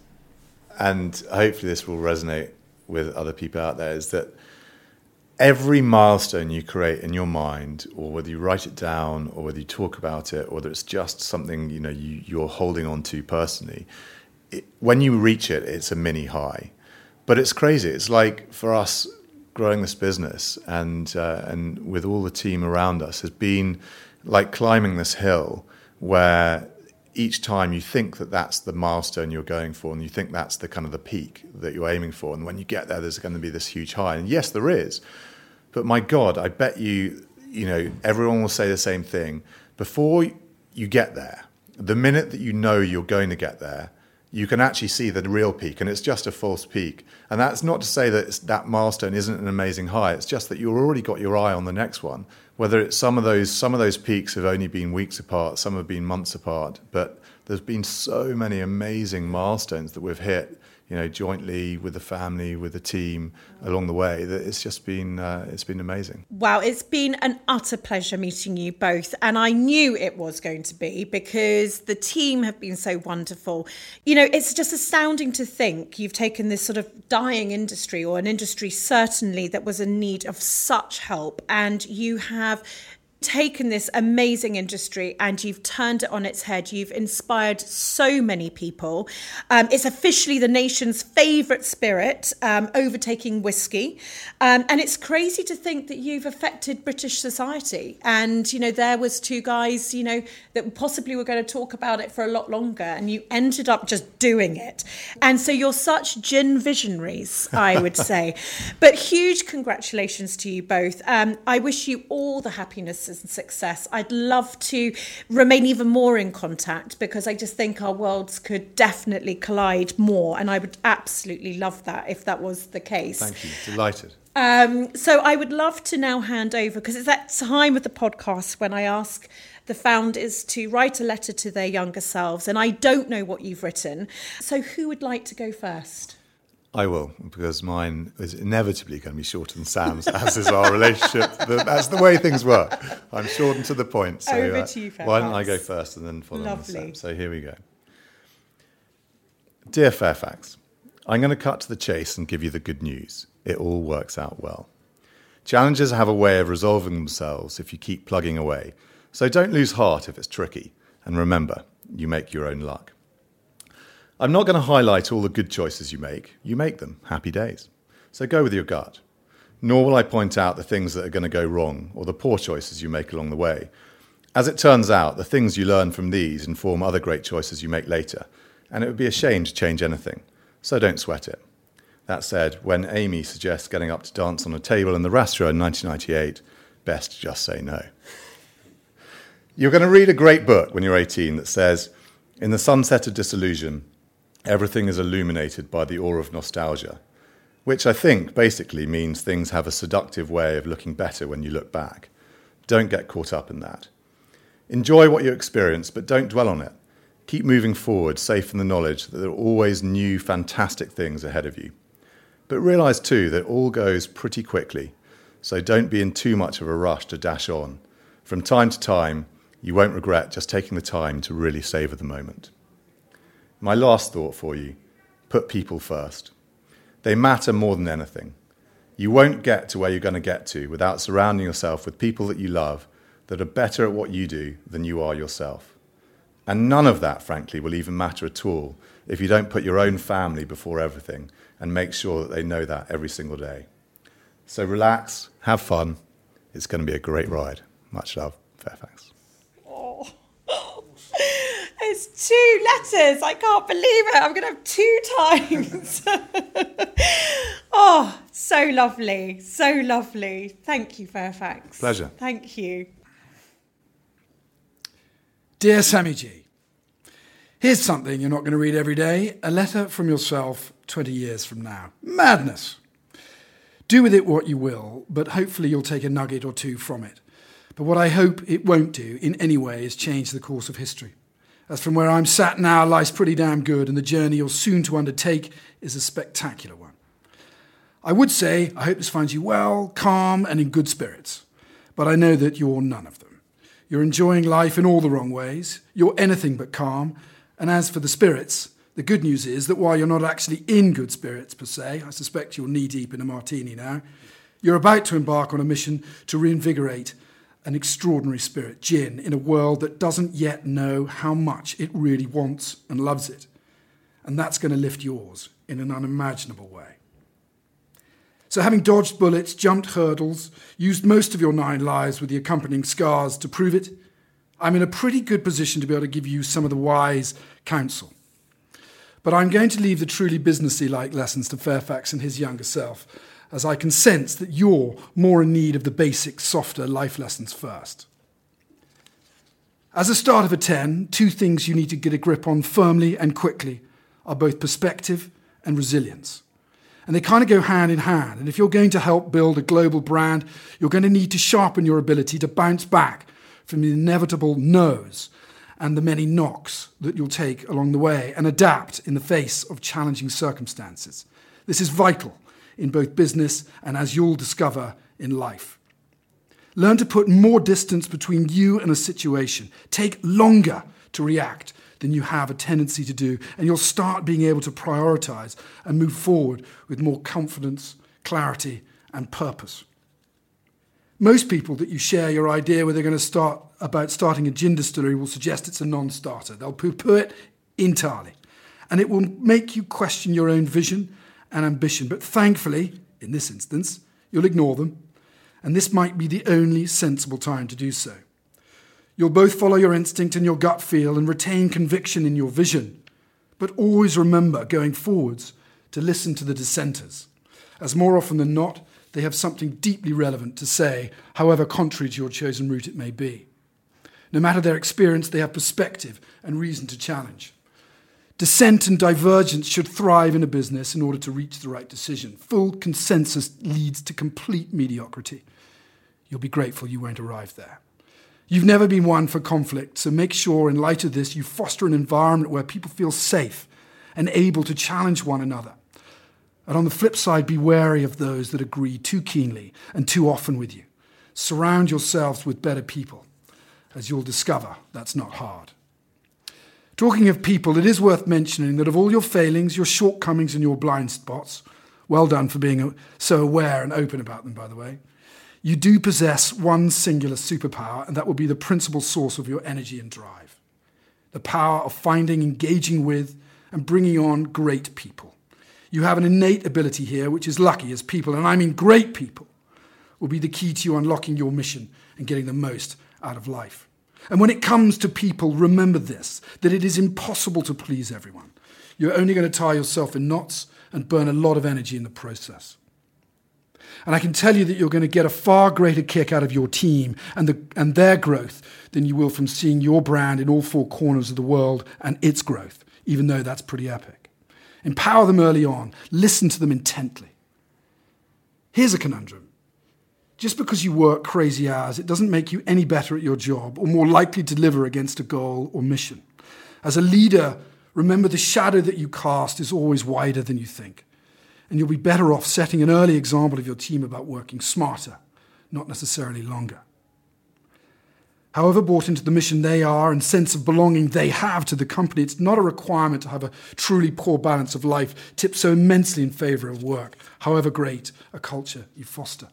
and hopefully this will resonate with other people out there, is that every milestone you create in your mind, or whether you write it down, or whether you talk about it, or whether it's just something you know you, you're holding on to personally, it, when you reach it, it's a mini high. But it's crazy. It's like for us growing this business and uh, and with all the team around us has been like climbing this hill where each time you think that that's the milestone you're going for and you think that's the kind of the peak that you're aiming for and when you get there there's going to be this huge high. And yes there is. But my god i bet you you know everyone will say the same thing. Before you get there the minute that you know you're going to get there you can actually see the real peak and it's just a false peak. And that's not to say that that milestone isn't an amazing high. It's just that you've already got your eye on the next one. Whether it's some of those some of those peaks have only been weeks apart some have been months apart but there's been so many amazing milestones that we've hit you know, jointly with the family, with the team along the way. That it's just been uh, it's been amazing. Wow, it's been an utter pleasure meeting you both, and I knew it was going to be because the team have been so wonderful. You know, it's just astounding to think you've taken this sort of dying industry or an industry certainly that was in need of such help, and you have taken this amazing industry and you've turned it on its head. You've inspired so many people. Um, it's officially the nation's favourite spirit, um, overtaking whiskey. Um, and it's crazy to think that you've affected British society. And, you know, there was two guys, you know, that possibly were going to talk about it for a lot longer and you ended up just doing it. And so you're such gin visionaries, I would <laughs> say. but huge congratulations to you both. Um, I wish you all the happiness and success. I'd love to remain even more in contact because I just think our worlds could definitely collide more. And I would absolutely love that if that was the case. Thank you. Delighted. Um, so I would love to now hand over because it's that time of the podcast when I ask the founders to write a letter to their younger selves. And I don't know what you've written. So who would like to go first? I will, because mine is inevitably going to be shorter than Sam's, as is our relationship. <laughs> That's the way things work. I'm short and to the point. So Over uh, to you, Fairfax. Why don't I go first and then follow Lovely. on Sam? So here we go. Dear Fairfax, I'm going to cut to the chase and give you the good news. It all works out well. Challenges have a way of resolving themselves if you keep plugging away. So don't lose heart if it's tricky. And remember, you make your own luck. I'm not going to highlight all the good choices you make. You make them. Happy days. So go with your gut. Nor will I point out the things that are going to go wrong or the poor choices you make along the way. As it turns out, the things you learn from these inform other great choices you make later, and it would be a shame to change anything. So don't sweat it. That said, when Amy suggests getting up to dance on a table in the restaurant in 1998, best just say no. You're going to read a great book when you're 18 that says, In the sunset of disillusion, everything is illuminated by the aura of nostalgia, which I think basically means things have a seductive way of looking better when you look back. Don't get caught up in that. Enjoy what you experience, but don't dwell on it. Keep moving forward, safe in the knowledge that there are always new, fantastic things ahead of you. But realize too that all goes pretty quickly, so don't be in too much of a rush to dash on. From time to time, you won't regret just taking the time to really savour the moment. My last thought for you put people first. They matter more than anything. You won't get to where you're going to get to without surrounding yourself with people that you love that are better at what you do than you are yourself. And none of that, frankly, will even matter at all if you don't put your own family before everything and make sure that they know that every single day. So relax, have fun. It's going to be a great ride. Much love, Fairfax. It's two letters. I can't believe it. I'm going to have two <laughs> times. <laughs> oh, so lovely. So lovely. Thank you, Fairfax. Pleasure. Thank you. Dear Sammy G, here's something you're not going to read every day a letter from yourself 20 years from now. Madness. Do with it what you will, but hopefully you'll take a nugget or two from it. But what I hope it won't do in any way is change the course of history. As from where I'm sat now, life's pretty damn good, and the journey you're soon to undertake is a spectacular one. I would say I hope this finds you well, calm, and in good spirits, but I know that you're none of them. You're enjoying life in all the wrong ways, you're anything but calm, and as for the spirits, the good news is that while you're not actually in good spirits per se, I suspect you're knee deep in a martini now, you're about to embark on a mission to reinvigorate an extraordinary spirit, gin, in a world that doesn't yet know how much it really wants and loves it. And that's going to lift yours in an unimaginable way. So, having dodged bullets, jumped hurdles, used most of your nine lives with the accompanying scars to prove it, I'm in a pretty good position to be able to give you some of the wise counsel. But I'm going to leave the truly businessy like lessons to Fairfax and his younger self as I can sense that you're more in need of the basic, softer life lessons first. As a start of a 10, two things you need to get a grip on firmly and quickly are both perspective and resilience. And they kind of go hand in hand. And if you're going to help build a global brand, you're going to need to sharpen your ability to bounce back from the inevitable no's and the many knocks that you'll take along the way and adapt in the face of challenging circumstances. This is vital in both business and, as you'll discover, in life. Learn to put more distance between you and a situation. Take longer to react than you have a tendency to do, and you'll start being able to prioritize and move forward with more confidence, clarity, and purpose. Most people that you share your idea where they're going to start about starting a gin distillery will suggest it's a non-starter. They'll poo-poo it entirely. And it will make you question your own vision and ambition. But thankfully, in this instance, you'll ignore them, and this might be the only sensible time to do so. You'll both follow your instinct and your gut feel and retain conviction in your vision. But always remember, going forwards, to listen to the dissenters, as more often than not, they have something deeply relevant to say, however contrary to your chosen route it may be. No matter their experience, they have perspective and reason to challenge. Dissent and divergence should thrive in a business in order to reach the right decision. Full consensus leads to complete mediocrity. You'll be grateful you won't arrive there. You've never been one for conflict, so make sure, in light of this, you foster an environment where people feel safe and able to challenge one another. And on the flip side, be wary of those that agree too keenly and too often with you. Surround yourselves with better people. As you'll discover, that's not hard. Talking of people, it is worth mentioning that of all your failings, your shortcomings, and your blind spots, well done for being so aware and open about them, by the way, you do possess one singular superpower, and that will be the principal source of your energy and drive the power of finding, engaging with, and bringing on great people. You have an innate ability here, which is lucky as people, and I mean great people, will be the key to you unlocking your mission and getting the most out of life. And when it comes to people, remember this that it is impossible to please everyone. You're only going to tie yourself in knots and burn a lot of energy in the process. And I can tell you that you're going to get a far greater kick out of your team and, the, and their growth than you will from seeing your brand in all four corners of the world and its growth, even though that's pretty epic. Empower them early on. Listen to them intently. Here's a conundrum. Just because you work crazy hours, it doesn't make you any better at your job or more likely to deliver against a goal or mission. As a leader, remember the shadow that you cast is always wider than you think. And you'll be better off setting an early example of your team about working smarter, not necessarily longer. However bought into the mission they are and sense of belonging they have to the company, it's not a requirement to have a truly poor balance of life tipped so immensely in favour of work, however great a culture you foster.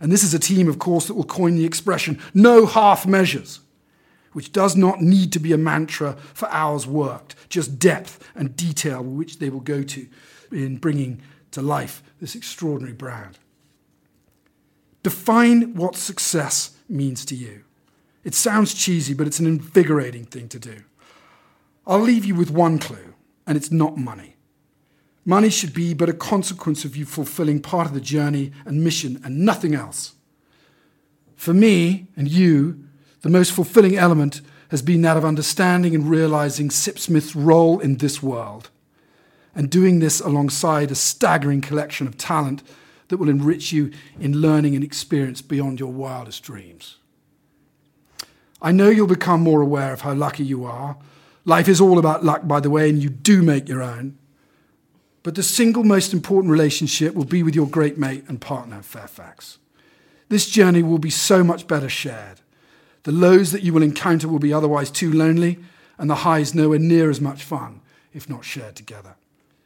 And this is a team, of course, that will coin the expression no half measures, which does not need to be a mantra for hours worked, just depth and detail which they will go to in bringing to life this extraordinary brand. Define what success means to you. It sounds cheesy, but it's an invigorating thing to do. I'll leave you with one clue, and it's not money. Money should be but a consequence of you fulfilling part of the journey and mission and nothing else. For me and you, the most fulfilling element has been that of understanding and realizing Sipsmith's role in this world, and doing this alongside a staggering collection of talent that will enrich you in learning and experience beyond your wildest dreams. I know you'll become more aware of how lucky you are. Life is all about luck, by the way, and you do make your own. But the single most important relationship will be with your great mate and partner, Fairfax. This journey will be so much better shared. The lows that you will encounter will be otherwise too lonely, and the highs nowhere near as much fun if not shared together.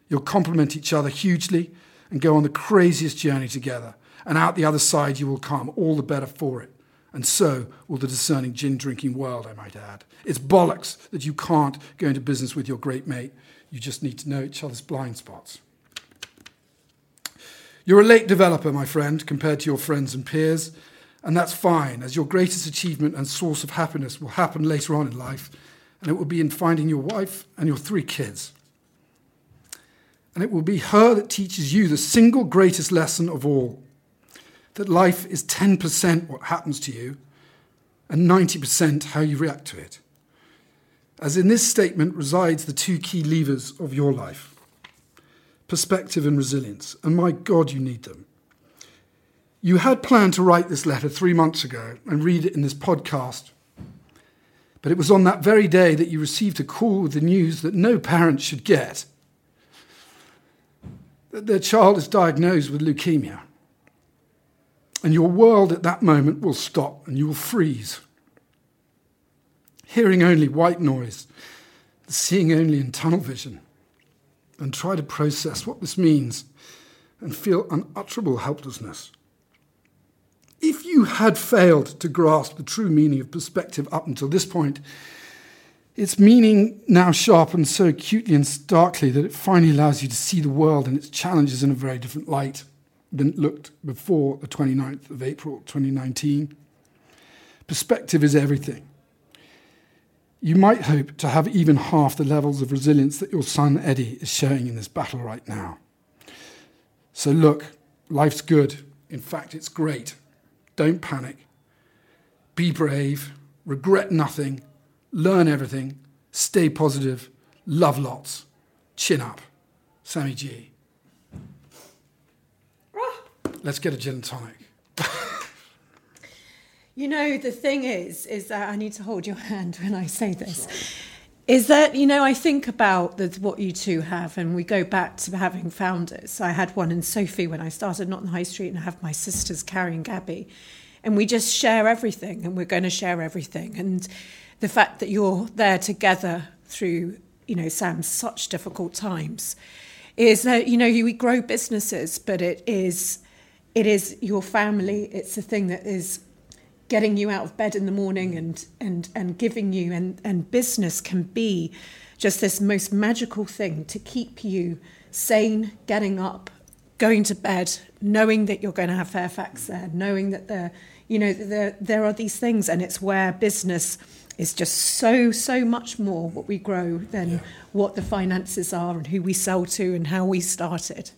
You'll complement each other hugely and go on the craziest journey together. And out the other side, you will come all the better for it and so will the discerning gin drinking world, I might add. It's bollocks that you can't go into business with your great mate. You just need to know each other's blind spots. You're a late developer, my friend, compared to your friends and peers, and that's fine, as your greatest achievement and source of happiness will happen later on in life, and it will be in finding your wife and your three kids. And it will be her that teaches you the single greatest lesson of all that life is 10% what happens to you and 90% how you react to it. As in this statement resides the two key levers of your life perspective and resilience. And my God, you need them. You had planned to write this letter three months ago and read it in this podcast. But it was on that very day that you received a call with the news that no parent should get that their child is diagnosed with leukemia. And your world at that moment will stop and you will freeze. Hearing only white noise, seeing only in tunnel vision, and try to process what this means and feel unutterable helplessness. If you had failed to grasp the true meaning of perspective up until this point, its meaning now sharpens so acutely and starkly that it finally allows you to see the world and its challenges in a very different light been looked before the 29th of April 2019. Perspective is everything. You might hope to have even half the levels of resilience that your son Eddie is showing in this battle right now. So, look, life's good. In fact, it's great. Don't panic. Be brave. Regret nothing. Learn everything. Stay positive. Love lots. Chin up. Sammy G. Let's get a gin and tonic. <laughs> you know, the thing is, is that I need to hold your <laughs> hand when I say this. Is that, you know, I think about the, what you two have, and we go back to having founders. I had one in Sophie when I started, not in the high street, and I have my sisters Carrie and Gabby. And we just share everything, and we're going to share everything. And the fact that you're there together through, you know, Sam's such difficult times is that, you know, you grow businesses, but it is it is your family. It's the thing that is getting you out of bed in the morning mm. and and and giving you and and business can be just this most magical thing to keep you sane, getting up, going to bed, knowing that you're going to have Fairfax mm. there, knowing that there, you know, there there are these things, and it's where business is just so so much more what we grow than yeah. what the finances are and who we sell to and how we started.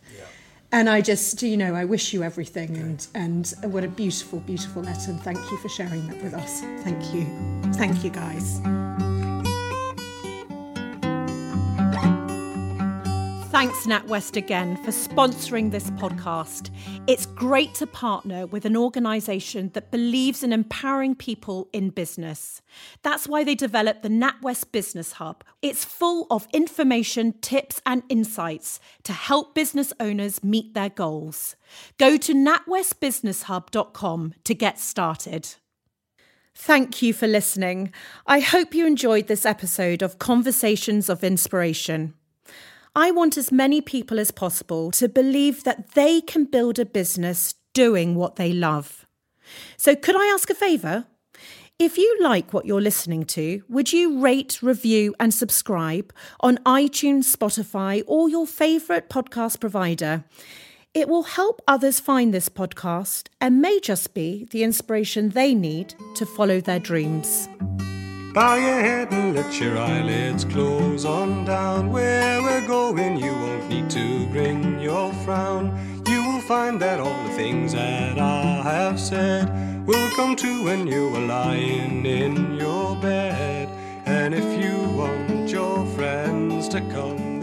And I just, you know, I wish you everything and, and what a beautiful, beautiful letter. And thank you for sharing that with us. Thank you. Thank you, guys. Thanks, NatWest, again for sponsoring this podcast. It's great to partner with an organisation that believes in empowering people in business. That's why they developed the NatWest Business Hub. It's full of information, tips, and insights to help business owners meet their goals. Go to natwestbusinesshub.com to get started. Thank you for listening. I hope you enjoyed this episode of Conversations of Inspiration. I want as many people as possible to believe that they can build a business doing what they love. So, could I ask a favour? If you like what you're listening to, would you rate, review, and subscribe on iTunes, Spotify, or your favourite podcast provider? It will help others find this podcast and may just be the inspiration they need to follow their dreams. Bow your head and let your eyelids close on down. Where we're going, you won't need to bring your frown. You will find that all the things that I have said will come true when you are lying in your bed. And if you want your friends to come,